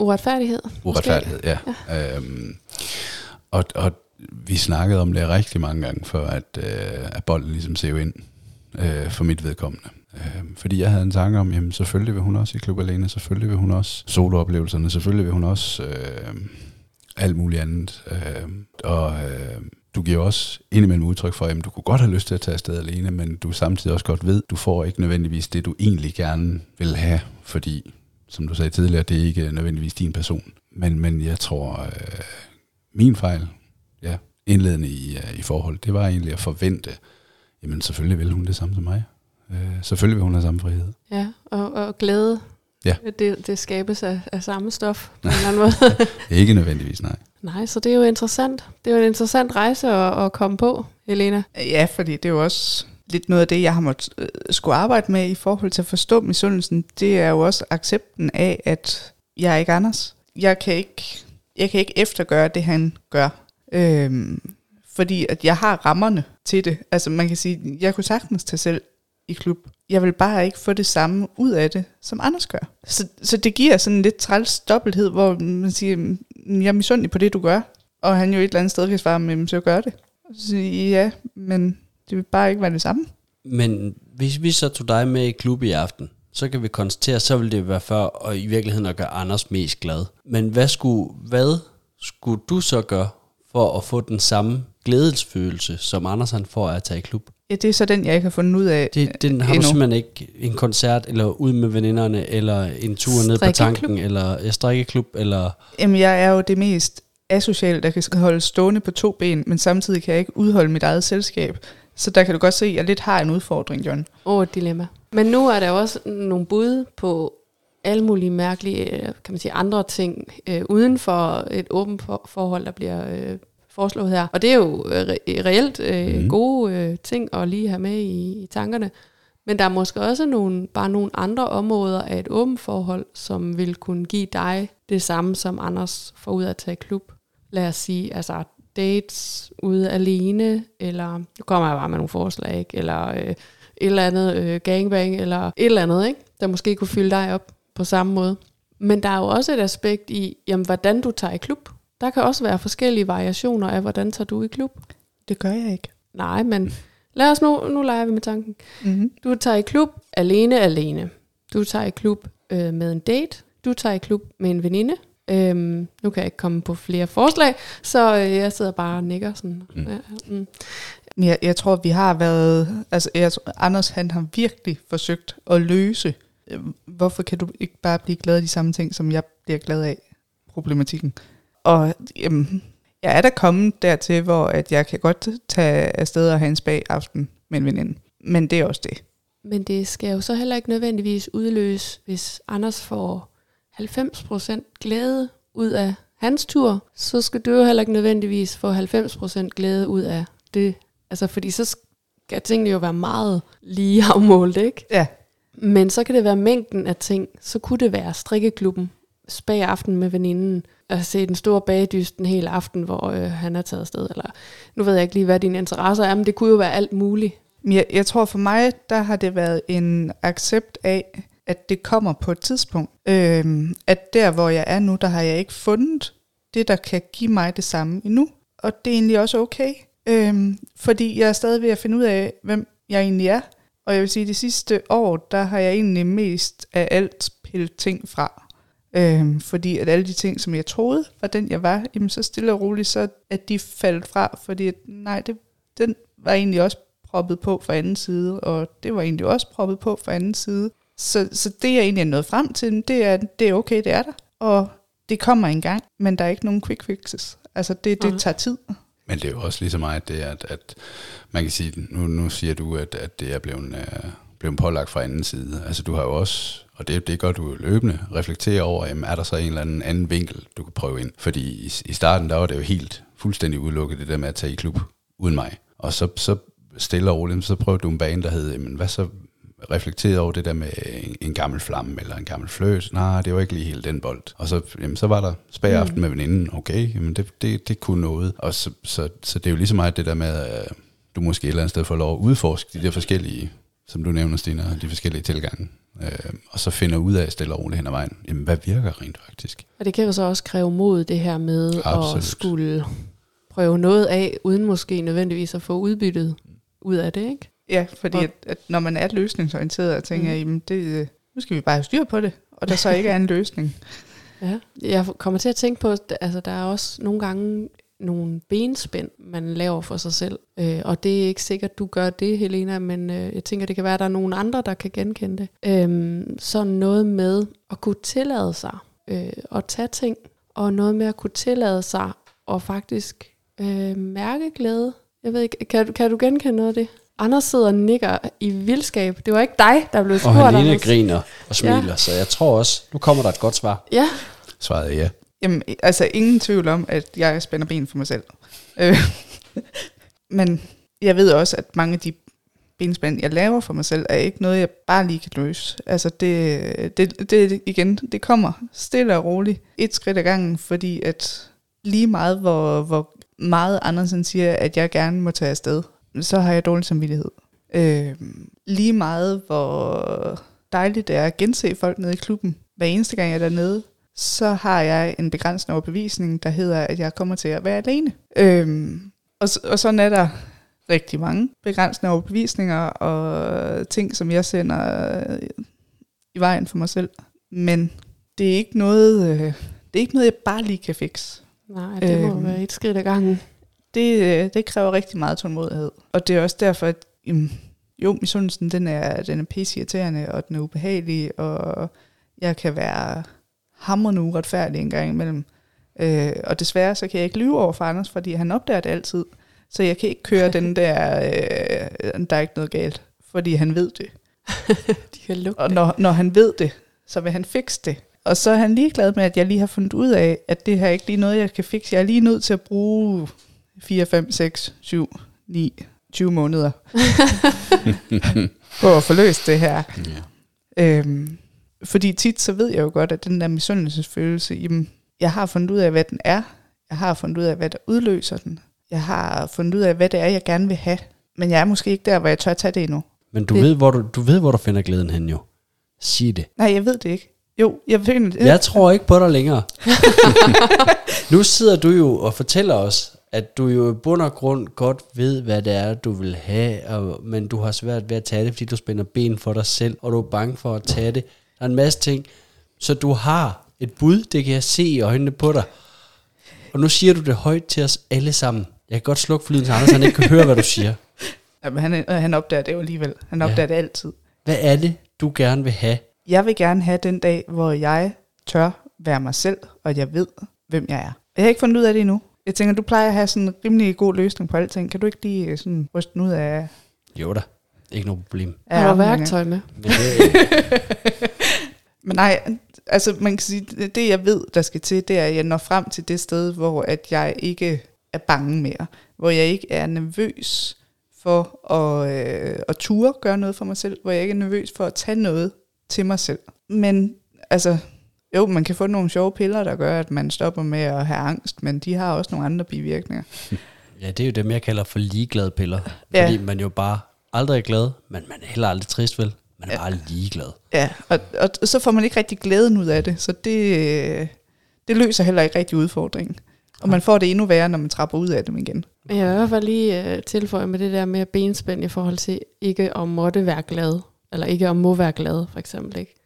Uretfærdighed? måske? uretfærdighed, ja. ja. Øhm, og, og vi snakkede om det rigtig mange gange, før at, øh, at bolden ligesom ser ind øh, for mit vedkommende. Øh, fordi jeg havde en tanke om, jamen selvfølgelig vil hun også i klub alene, selvfølgelig vil hun også solooplevelserne, selvfølgelig vil hun også øh, alt muligt andet. Øh, og øh, du giver også indimellem udtryk for, at du kunne godt have lyst til at tage afsted alene, men du samtidig også godt ved, du får ikke nødvendigvis det, du egentlig gerne vil have, fordi, som du sagde tidligere, det er ikke nødvendigvis din person. Men, men jeg tror, øh, min fejl, ja, indledende i, uh, i forhold, det var egentlig at forvente, jamen selvfølgelig vil hun det samme som mig. Øh, selvfølgelig vil hun have samme frihed. Ja, og, og glæde. Ja. Det, det skabes af, af samme stof på en eller anden måde. Ikke nødvendigvis, nej. Nej, så det er jo interessant. Det er jo en interessant rejse at, at komme på, Helena. Ja, fordi det er jo også lidt noget af det, jeg har måttet øh, skulle arbejde med i forhold til at forstå misundelsen. Det er jo også accepten af, at jeg er ikke Anders. Jeg kan ikke, jeg kan ikke eftergøre det, han gør. Øhm, fordi at jeg har rammerne til det. Altså man kan sige, jeg kunne sagtens tage selv i klub. Jeg vil bare ikke få det samme ud af det, som Anders gør. Så, så det giver sådan lidt træls dobbelthed, hvor man siger, mm, jeg er misundelig på det, du gør. Og han jo et eller andet sted kan svare, men så gør det. Så ja, men det vil bare ikke være det samme. Men hvis vi så tog dig med i klub i aften, så kan vi konstatere, så vil det være for og i virkeligheden at gøre Anders mest glad. Men hvad skulle, hvad skulle du så gøre for at få den samme glædesfølelse, som Anders han får af at tage i klub? Ja, det er så den, jeg ikke har fundet ud af Det, den har endnu. du simpelthen ikke en koncert, eller ud med veninderne, eller en tur ned på tanken, eller ja, strikkeklub, eller... Jamen, jeg er jo det mest asociale, der kan holde stående på to ben, men samtidig kan jeg ikke udholde mit eget selskab. Så der kan du godt se, at jeg lidt har en udfordring, John. Åh, et dilemma. Men nu er der også nogle bud på alle mulige mærkelige, øh, kan man sige, andre ting øh, uden for et åbent for- forhold, der bliver øh, foreslået her. Og det er jo øh, re- reelt øh, mm. gode øh, ting at lige have med i, i tankerne. Men der er måske også nogle, bare nogle andre områder af et åbent forhold, som vil kunne give dig det samme, som Anders får ud af at tage i klub. Lad os sige, altså dates ude alene, eller nu kommer jeg bare med nogle forslag, ikke? eller øh, et eller andet øh, gangbang, eller et eller andet, ikke? der måske kunne fylde dig op på samme måde. Men der er jo også et aspekt i, jamen, hvordan du tager i klub. Der kan også være forskellige variationer af, hvordan tager du i klub. Det gør jeg ikke. Nej, men lad os nu, nu leger vi med tanken. Mm-hmm. Du tager i klub alene, alene. Du tager i klub øh, med en date. Du tager i klub med en veninde. Øhm, nu kan jeg ikke komme på flere forslag, så øh, jeg sidder bare og nikker sådan. Mm. Ja, mm. Jeg, jeg tror, vi har været... Altså, jeg, tror, Anders han har virkelig forsøgt at løse, øh, hvorfor kan du ikke bare blive glad af de samme ting, som jeg bliver glad af, problematikken. Og jamen, jeg er da kommet dertil, hvor at jeg kan godt tage afsted og have en spag aften med en veninde. Men det er også det. Men det skal jo så heller ikke nødvendigvis udløse, hvis Anders får 90% glæde ud af hans tur, så skal du jo heller ikke nødvendigvis få 90% glæde ud af det. Altså, fordi så skal tingene jo være meget lige afmålt, ikke? Ja, Men så kan det være mængden af ting. Så kunne det være strikkeklubben, spag aften med veninden, at se den store bagdyst en hel aften, hvor øh, han er taget afsted. Eller, nu ved jeg ikke lige, hvad dine interesser er, men det kunne jo være alt muligt. Jeg, jeg tror for mig, der har det været en accept af, at det kommer på et tidspunkt. Øhm, at der, hvor jeg er nu, der har jeg ikke fundet det, der kan give mig det samme endnu. Og det er egentlig også okay. Øhm, fordi jeg er stadig ved at finde ud af, hvem jeg egentlig er. Og jeg vil sige, at de sidste år, der har jeg egentlig mest af alt pillet ting fra. Øhm, fordi at alle de ting, som jeg troede var den, jeg var, jamen så stille og roligt, så at de faldt fra. Fordi at, nej, det, den var egentlig også proppet på fra anden side, og det var egentlig også proppet på fra anden side. Så, så det jeg egentlig er nået frem til, det er, det er okay, det er der. Og det kommer engang, men der er ikke nogen quick fixes. Altså det, det Nej. tager tid. Men det er jo også lige så meget det, at, at man kan sige, nu, nu siger du, at, at det er blevet, øh, blevet pålagt fra anden side. Altså du har jo også, og det, det gør du løbende, reflektere over, jamen, er der så en eller anden anden vinkel, du kan prøve ind? Fordi i, i starten, der var det jo helt fuldstændig udelukket, det der med at tage i klub uden mig. Og så, så stille og roligt, så prøvede du en bane, der hed, jamen, hvad så reflekteret over det der med en, en gammel flamme eller en gammel fløs. Nej, det var ikke lige helt den bold. Og så, jamen, så var der spagaften med veninden. Okay, jamen det, det, det kunne noget. Og så, så, så det er jo lige så meget det der med, at du måske et eller andet sted får lov at udforske de der forskellige, som du nævner, Stina, de forskellige tilgange. Øh, og så finder ud af stille og roligt hen ad vejen, jamen hvad virker rent faktisk? Og det kan jo så også kræve mod det her med Absolut. at skulle prøve noget af, uden måske nødvendigvis at få udbyttet ud af det, ikke? Ja, fordi at, at når man er løsningsorienteret, og tænker, Mm. jamen det, nu skal vi bare have styr på det, og der så ikke er en løsning. Ja. Jeg kommer til at tænke på, at altså, der er også nogle gange nogle benspænd, man laver for sig selv. Øh, og det er ikke sikkert, du gør det, Helena, men øh, jeg tænker, det kan være, at der er nogle andre, der kan genkende det. Øh, så noget med at kunne tillade sig øh, at tage ting, og noget med at kunne tillade sig at faktisk øh, mærke glæde. Jeg ved ikke, kan, du- kan du genkende noget af det? Anders sidder og nikker i vildskab. Det var ikke dig, der blev Og spurgt. Helene Anders. griner og smiler, Ja. ja. så jeg tror også, nu kommer der et godt svar. Ja, Svaret er ja. Jamen, altså ingen tvivl om, at jeg spænder ben for mig selv. Øh, Men jeg ved også, at mange af de benspænd, jeg laver for mig selv, er ikke noget, jeg bare lige kan løse. Altså det, det, det igen, det kommer stille og roligt, et skridt ad gangen, fordi at lige meget, hvor, hvor meget Andersen siger, at jeg gerne må tage afsted, så har jeg dårlig samvittighed. Øh, lige meget, hvor dejligt det er at gense folk nede i klubben, hver eneste gang jeg er dernede, så har jeg en begrænsende overbevisning, der hedder, at jeg kommer til at være alene. Øhm, og, og sådan er der rigtig mange begrænsende overbevisninger og ting, som jeg sender øh, i vejen for mig selv. Men det er ikke noget, øh, det er ikke noget, jeg bare lige kan fikse. nej, det må Øhm. være et skridt ad gangen. Det, øh, det kræver rigtig meget tålmodighed. Og det er også derfor, at jamen, jo, misundelsen, den er, den er pisseirriterende, og den er ubehagelig, og jeg kan være hammerende uretfærdig en gang imellem. Øh, og desværre, så kan jeg ikke lyve over for Anders, fordi han opdager det altid. Så jeg kan ikke køre den der, øh, der er ikke noget galt, fordi han ved det. De kan lugte Og når, når han ved det, så vil han fikse det. Og så er han ligeglad med, at jeg lige har fundet ud af, at det her ikke lige noget, jeg kan fikse. Jeg er lige nødt til at bruge 4, 5, 6, 7, 9, 20 måneder på at få løst det her. Ja. Øhm, fordi tit så ved jeg jo godt, at den der misundelsesfølelse, jamen, jeg har fundet ud af, hvad den er. Jeg har fundet ud af, hvad der udløser den. Jeg har fundet ud af, hvad det er, jeg gerne vil have. Men jeg er måske ikke der, hvor jeg tør tage det endnu. Men du, Det- ved, hvor du, du ved, hvor du finder glæden hen jo. Sig det. Nej, jeg ved det ikke. Jo, jeg ved det. Jeg tror ikke på dig længere. nu sidder du jo og fortæller os, at du jo i bund og grund godt ved, hvad det er, du vil have, og, men du har svært ved at tage det, fordi du spænder ben for dig selv, og du er bange for at tage det. Der er en masse ting. Så du har et bud, det kan jeg se i øjnene på dig. Og nu siger du det højt til os alle sammen. Jeg kan godt slukke for lyden, så Anders han ikke kan høre, hvad du siger. Jamen, han, han opdager det jo alligevel. Han opdager ja. det altid. Hvad er det, du gerne vil have? Jeg vil gerne have den dag, hvor jeg tør være mig selv, og jeg ved, hvem jeg er. Jeg har ikke fundet ud af det endnu. Jeg tænker, du plejer at have sådan en rimelig god løsning på alting. Kan du ikke lige øh, sådan ryste den ud af... Jo da, ikke noget problem. af Har du armlængder? værktøj med? Men det, Men nej, altså man kan sige, det- det jeg ved, der skal til, det er, at jeg når frem til det sted, hvor at jeg ikke er bange mere. Hvor jeg ikke er nervøs for at, øh, at ture gøre noget for mig selv. Hvor jeg ikke er nervøs for at tage noget til mig selv. Men altså, jo, man kan få nogle sjove piller, der gør, at man stopper med at have angst, men de har også nogle andre bivirkninger. Ja, det er jo dem, jeg kalder for ligeglade piller. Ja. Fordi man jo bare aldrig er glad, men man er heller aldrig trist, vel? Man er Ja. bare ligeglad. Ja, og, og, så får man ikke rigtig glæden ud af det, så det, det løser heller ikke rigtig udfordringen. Og man får det endnu værre, når man trapper ud af dem igen. Jeg vil i hvert fald lige øh, tilføje med det der med benspænd i forhold til ikke at måtte være glad, eller ikke at må være glad, for eksempel. Ikke?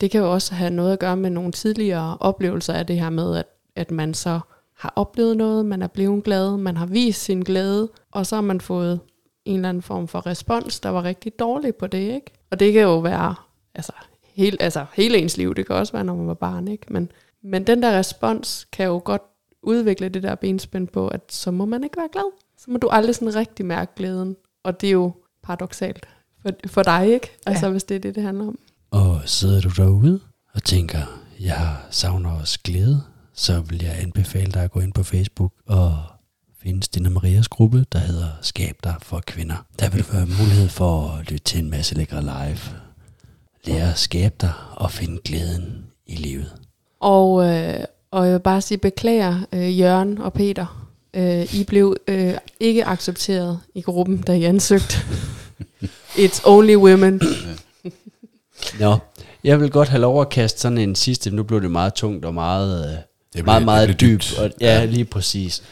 Det kan jo også have noget at gøre med nogle tidligere oplevelser af det her med, at, at man så har oplevet noget, man er blevet glad, man har vist sin glæde, og så har man fået en eller anden form for respons, der var rigtig dårlig på det. Ikke? Og det kan jo være altså, hele, altså, hele ens liv, det kan også være, når man var barn. Ikke? Men, men den der respons kan jo godt udvikle det der benspænd på, at så må man ikke være glad. Så må du aldrig sådan rigtig mærke glæden. Og det er jo paradoxalt for, for dig, ikke? Altså Ja. hvis det er det, det handler om. Og sidder du derude og tænker, jeg savner også glæde, så vil jeg anbefale dig at gå ind på Facebook og finde Stine Marias gruppe, der hedder Skab dig for kvinder. Der vil du have mulighed for at lytte til en masse lækre live. Lære at skabe dig og finde glæden i livet. Og, øh, og jeg vil bare sige beklager, øh, Jørgen og Peter. Øh, I blev øh, ikke accepteret i gruppen, da I ansøgte. It's only women. Nå, jeg vil godt have lov at kaste sådan en sidste, nu blev det meget tungt og meget, øh, Det blev- meget, det meget blev dybt. dybt. Og, ja, Ja. lige præcis.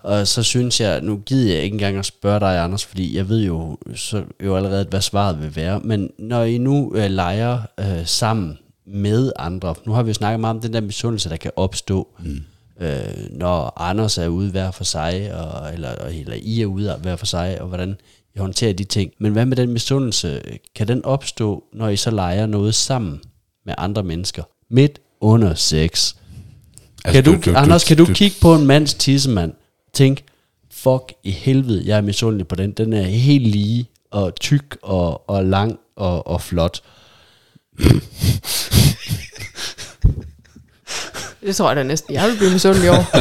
Og så synes jeg, nu gider jeg ikke engang at spørge dig, Anders, fordi jeg ved jo, så jo allerede, hvad svaret vil være. Men når I nu øh, leger øh, sammen med andre, nu har vi jo snakket meget om den der misundelse, der kan opstå, mm. øh, når Anders er ude hver for sig, og, eller, eller I er ude hver for sig, og hvordan I håndterer de ting. Men hvad med den misundelse? Kan den opstå, når I så leger noget sammen med andre mennesker? Midt under sex. Altså, kan du, du- du- Anders, kan du, du- kigge på en mands tissemand, tænk, fuck i helvede, jeg er misundelig på den. Den er helt lige, og tyk, og, og lang, og, og flot. Det tror jeg da næsten, jeg vil blive misundelig over.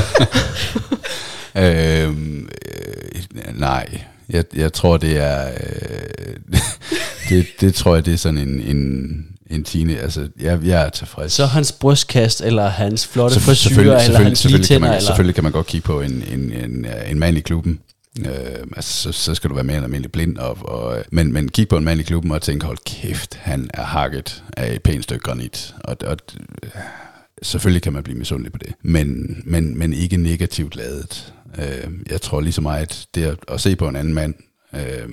Øhm, øh, nej, jeg, jeg tror, det er... Øh, det, det tror jeg, det er sådan en, en, en tine. Altså, jeg, jeg er tilfreds. Så hans brystkast, eller hans flotte frisyrer, eller selvfølgelig, hans selvfølgelig, kan man, eller... selvfølgelig kan man godt kigge på en, en, en, en mand i klubben. Øh, altså, så, så skal du være mere end almindelig blind. Og, og, men, men kig på en mand i klubben og tænk, hold kæft, han er hakket af et pænt stykke granit. Og, og øh, selvfølgelig kan man blive misundelig på det. Men, men, men ikke negativt ladet. Øh, jeg tror lige så meget, det at, at se på en anden mand. Øh,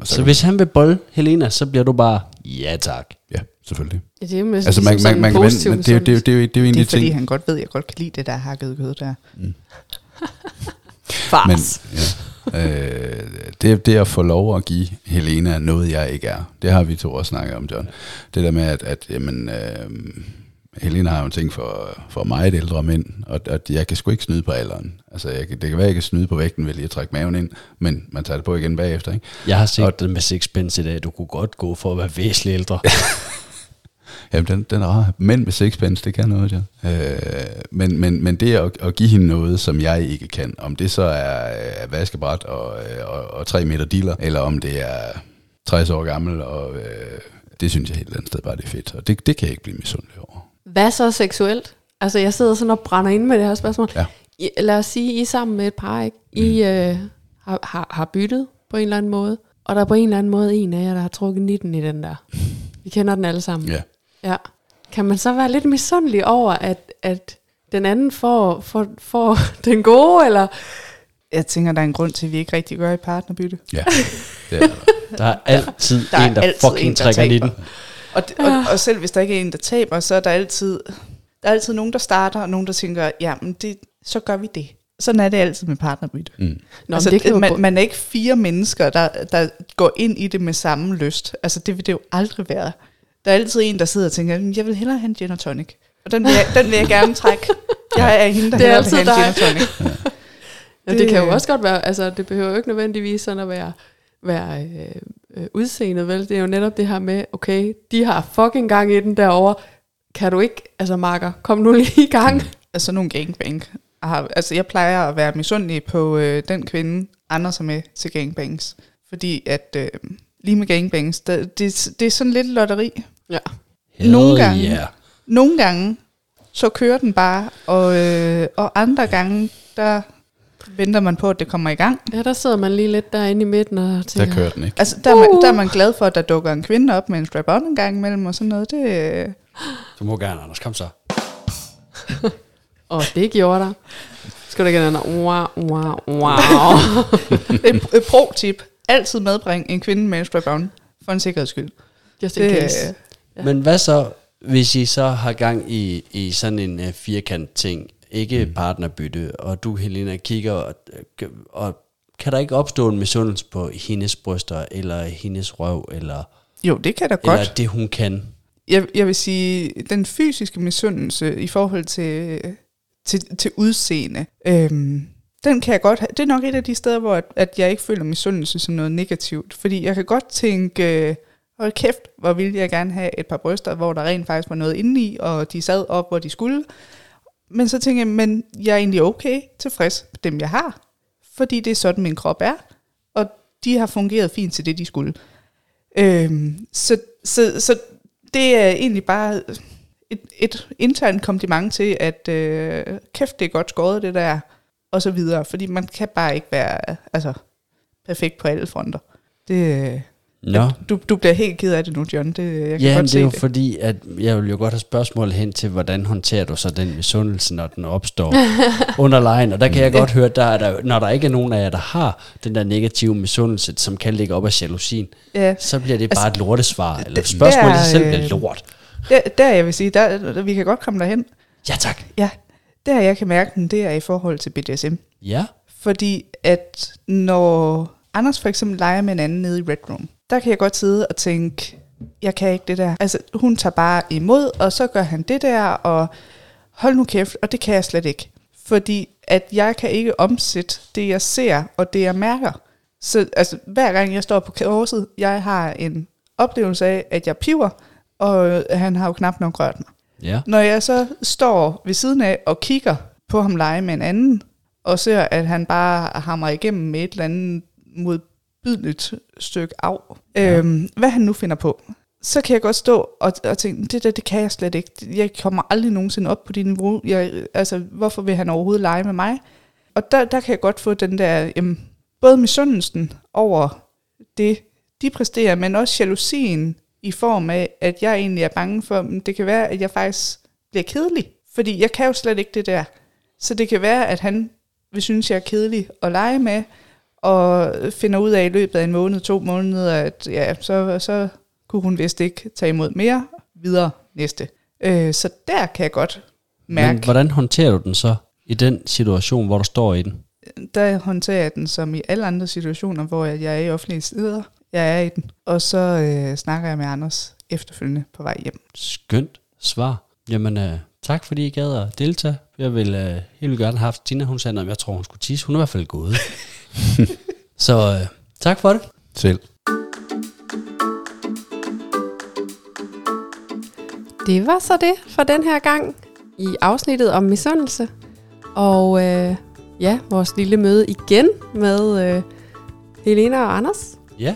og Så hvis han vil bolle Helena, så bliver du bare, ja tak. Ja, selvfølgelig. Ja, det er jo med Altså, man, man, man, vende, men det, er jo- det, det, er jo- det er jo en Det er fordi, ting. han godt ved, at jeg godt kan lide det der hakkede kød der. Men, ja, øh, det, det at få lov at give Helena noget, jeg ikke er, det har vi to også snakket om, John. Det der med, at, at jamen, øh, Helena har jo en ting for, for meget ældre mænd, og at jeg kan sgu ikke snyde på alderen. Altså, jeg, det kan være, at jeg kan snyde på vægten ved lige at trække maven ind, men man tager det på igen bagefter, ikke? Jeg har set den med Sixpence i dag, du kunne godt gå for at være væsentligt ældre. Jamen, den, den er rar. Mænd med sixpence, det kan noget, ja. Øh, men, men, men det at, at give hende noget, som jeg ikke kan, om det så er, er vaskebræt og, og, og tre meter dealer, eller om det er 60 år gammel, og øh, det synes jeg helt andet sted bare, det er fedt. Og det, det kan jeg ikke blive misundelig over. Hvad så seksuelt? Altså, jeg sidder sådan og brænder ind med det her spørgsmål. Ja. I, lad os sige, I er sammen med et par, ikke? I øh, har, har, har byttet på en eller anden måde, og der er på en eller anden måde en af jer, der har trukket 19 i den der. Vi kender den alle sammen. Ja. Ja. Kan man så være lidt misundelig over, at, at den anden får, får, får den gode, eller... Jeg tænker, der er en grund til, at vi ikke rigtig gør i partnerbytte. Ja, det er der. Der er altid Der er en, der altid fucking en, der trækker taber. 19. Og, det, og, og selv hvis der ikke er en, der taber, så er der altid, der er altid nogen, der starter, og nogen, der tænker, jamen, det, så gør vi det. Sådan er det altid med partnerbytte. Mm. Nå, altså, men det kan man, man er ikke fire mennesker, der, der går ind i det med samme lyst. Altså, det vil det jo aldrig være. Der er altid en, der sidder og tænker, "Mm, jeg vil hellere have en gin og tonic. Og den vil jeg, den vil jeg gerne trække. Jeg er hende, der Det er hellere vil have en altid gin og tonic. Ja, det kan jo Det- også godt være, altså det behøver jo ikke nødvendigvis sådan at være, være øh, øh, udseendet, vel? Det er jo netop det her med, okay, de har fucking gang i den derovre. Kan du ikke, altså Marker, kom nu lige i gang. Altså nogle gangbang. Altså jeg plejer at være misundelig på øh, den kvinde, andre som er til gangbangs. Fordi at øh, lige med gangbangs, der, det, det er sådan lidt lotteri. Ja. Nogle Hell gange. Yeah. Nogle gange, så kører den bare, og, øh, og andre gange, der venter man på, at det kommer i gang. Ja, der sidder man lige lidt derinde i midten og Der tænker, kører den ikke. Altså, der, er man, der er man glad for, at der dukker en kvinde op med en strap-on en gang imellem og sådan noget. Det, øh, Du må gerne, Anders. Kom så. åh, det gjorde der. Skal du ikke have den der, wow, wow, wow. et, et pro-tip. Altid medbring en kvinde med en strap-on, for en sikkerheds skyld. Just in Det, case. øh, Ja. Men hvad så, hvis I så har gang i, i sådan en uh, firkant ting, ikke mm. partnerbytte, og du, Helena, kigger, og, og kan der ikke opstå en misundelse på hendes bryster, eller hendes røv, eller, jo, det kan eller godt. det, hun kan? Jeg, jeg vil sige, den fysiske misundelse i forhold til, til, til udseende, øhm, den kan jeg godt have. Det er nok et af de steder, hvor at, at jeg ikke føler misundelse som noget negativt. Fordi jeg kan godt tænke, øh, hold kæft, hvor ville jeg gerne have et par bryster, hvor der rent faktisk var noget indeni, og de sad op, hvor de skulle. Men så tænker jeg, men jeg er egentlig okay tilfreds med dem, jeg har. Fordi det er sådan, min krop er. Og de har fungeret fint til det, de skulle. Øhm, så, så, så det er egentlig bare et, et internt kompliment til, at øh, kæft, det er godt skåret det der, og så videre. Fordi man kan bare ikke være altså, perfekt på alle fronter. Det, øh, Nå, du, du bliver helt ked af det nu, John. Det, jeg kan ja, godt det er jo det. fordi, at jeg vil jo godt have spørgsmål hen til, hvordan håndterer du så den misundelse, når den opstår under lejen. Og der kan jeg godt høre, der er der, når der ikke er nogen af jer, der har den der negative misundelse, som kan ligge op af jalousien, Ja, så bliver det bare et lortesvar. Eller spørgsmålet i det sig er, selv bliver øh, lort. der, der jeg vil sige, der, der, vi kan godt komme derhen. Ja, tak. Ja, der jeg kan mærke den, det er i forhold til BDSM. Ja. Fordi at når Anders for eksempel leger med en anden nede i Red Room, der kan jeg godt sidde og tænke, jeg kan ikke det der. Altså, hun tager bare imod, og så gør han det der, og hold nu kæft, og det kan jeg slet ikke. Fordi at jeg kan ikke omsætte det, jeg ser, og det, jeg mærker. Så altså, hver gang jeg står på korset, jeg har en oplevelse af, at jeg piver, og han har jo knap nok rørt mig. Ja. Når jeg så står ved siden af og kigger på ham lege med en anden, og ser, at han bare hamrer igennem med et eller andet modbydeligt stykke af, ja. øhm, hvad han nu finder på, så kan jeg godt stå og, og tænke, det der, det kan jeg slet ikke. Jeg kommer aldrig nogensinde op på det niveau. Jeg, altså, hvorfor vil han overhovedet lege med mig? Og der, der kan jeg godt få den der, jamen, både misundelsen over det, de præsterer, men også jalousien i form af, at jeg egentlig er bange for, at det kan være, at jeg faktisk bliver kedelig. Fordi jeg kan jo slet ikke det der. Så det kan være, at han vil synes, jeg er kedelig at lege med, og finder ud af i løbet af en måned, to måneder, at ja, så, så kunne hun vist ikke tage imod mere, videre næste. Øh, så der kan jeg godt mærke, Men hvordan håndterer du den så i den situation, hvor du står i den? der håndterer jeg den som i alle andre situationer, hvor jeg, er i offentlige steder. Jeg er i den. Og så øh, snakker jeg med Anders efterfølgende på vej hjem. Skønt svar. Jamen, øh, tak fordi I gad at deltage. Jeg vil øh, helt gerne have haft Tina. Hun sagde, at jeg tror, hun skulle tisse. Hun er i hvert fald gået. så øh, tak for det. Selv. det var så det for den her gang i afsnittet om misundelse. Og øh, ja, vores lille møde igen med øh, Helena og Anders. Ja,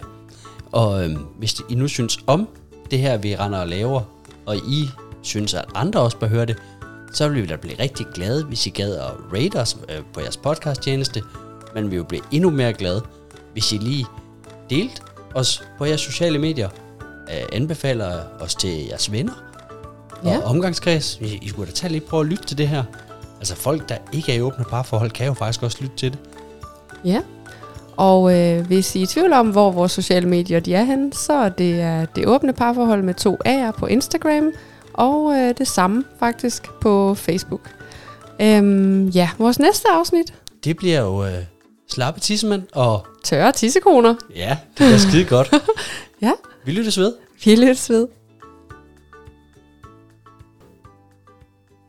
og øhm, hvis I nu synes om det her, vi render og laver, og I synes, at andre også bør høre det, så vil vi da blive rigtig glade, hvis I gad at rate os øh, på jeres podcast-tjeneste. Men vi vil blive endnu mere glade, hvis I lige delte os på jeres sociale medier, øh, anbefaler os til jeres venner og Ja. omgangskreds. I, I skulle da tage lige prøve at lytte til det her. Altså folk, der ikke er i åbne parforhold, kan jo faktisk også lytte til det. Ja. Og øh, hvis I er i tvivl om, hvor vores sociale medier de er henne, så det er det åbne parforhold med to A'er på Instagram, og øh, det samme faktisk på Facebook. Øhm, ja, vores næste afsnit, Det bliver jo øh, slappe tissemænd, og tørre tissekoner. ja, det bliver skide godt. Ja, Vi lyttes ved. vi lyttes ved.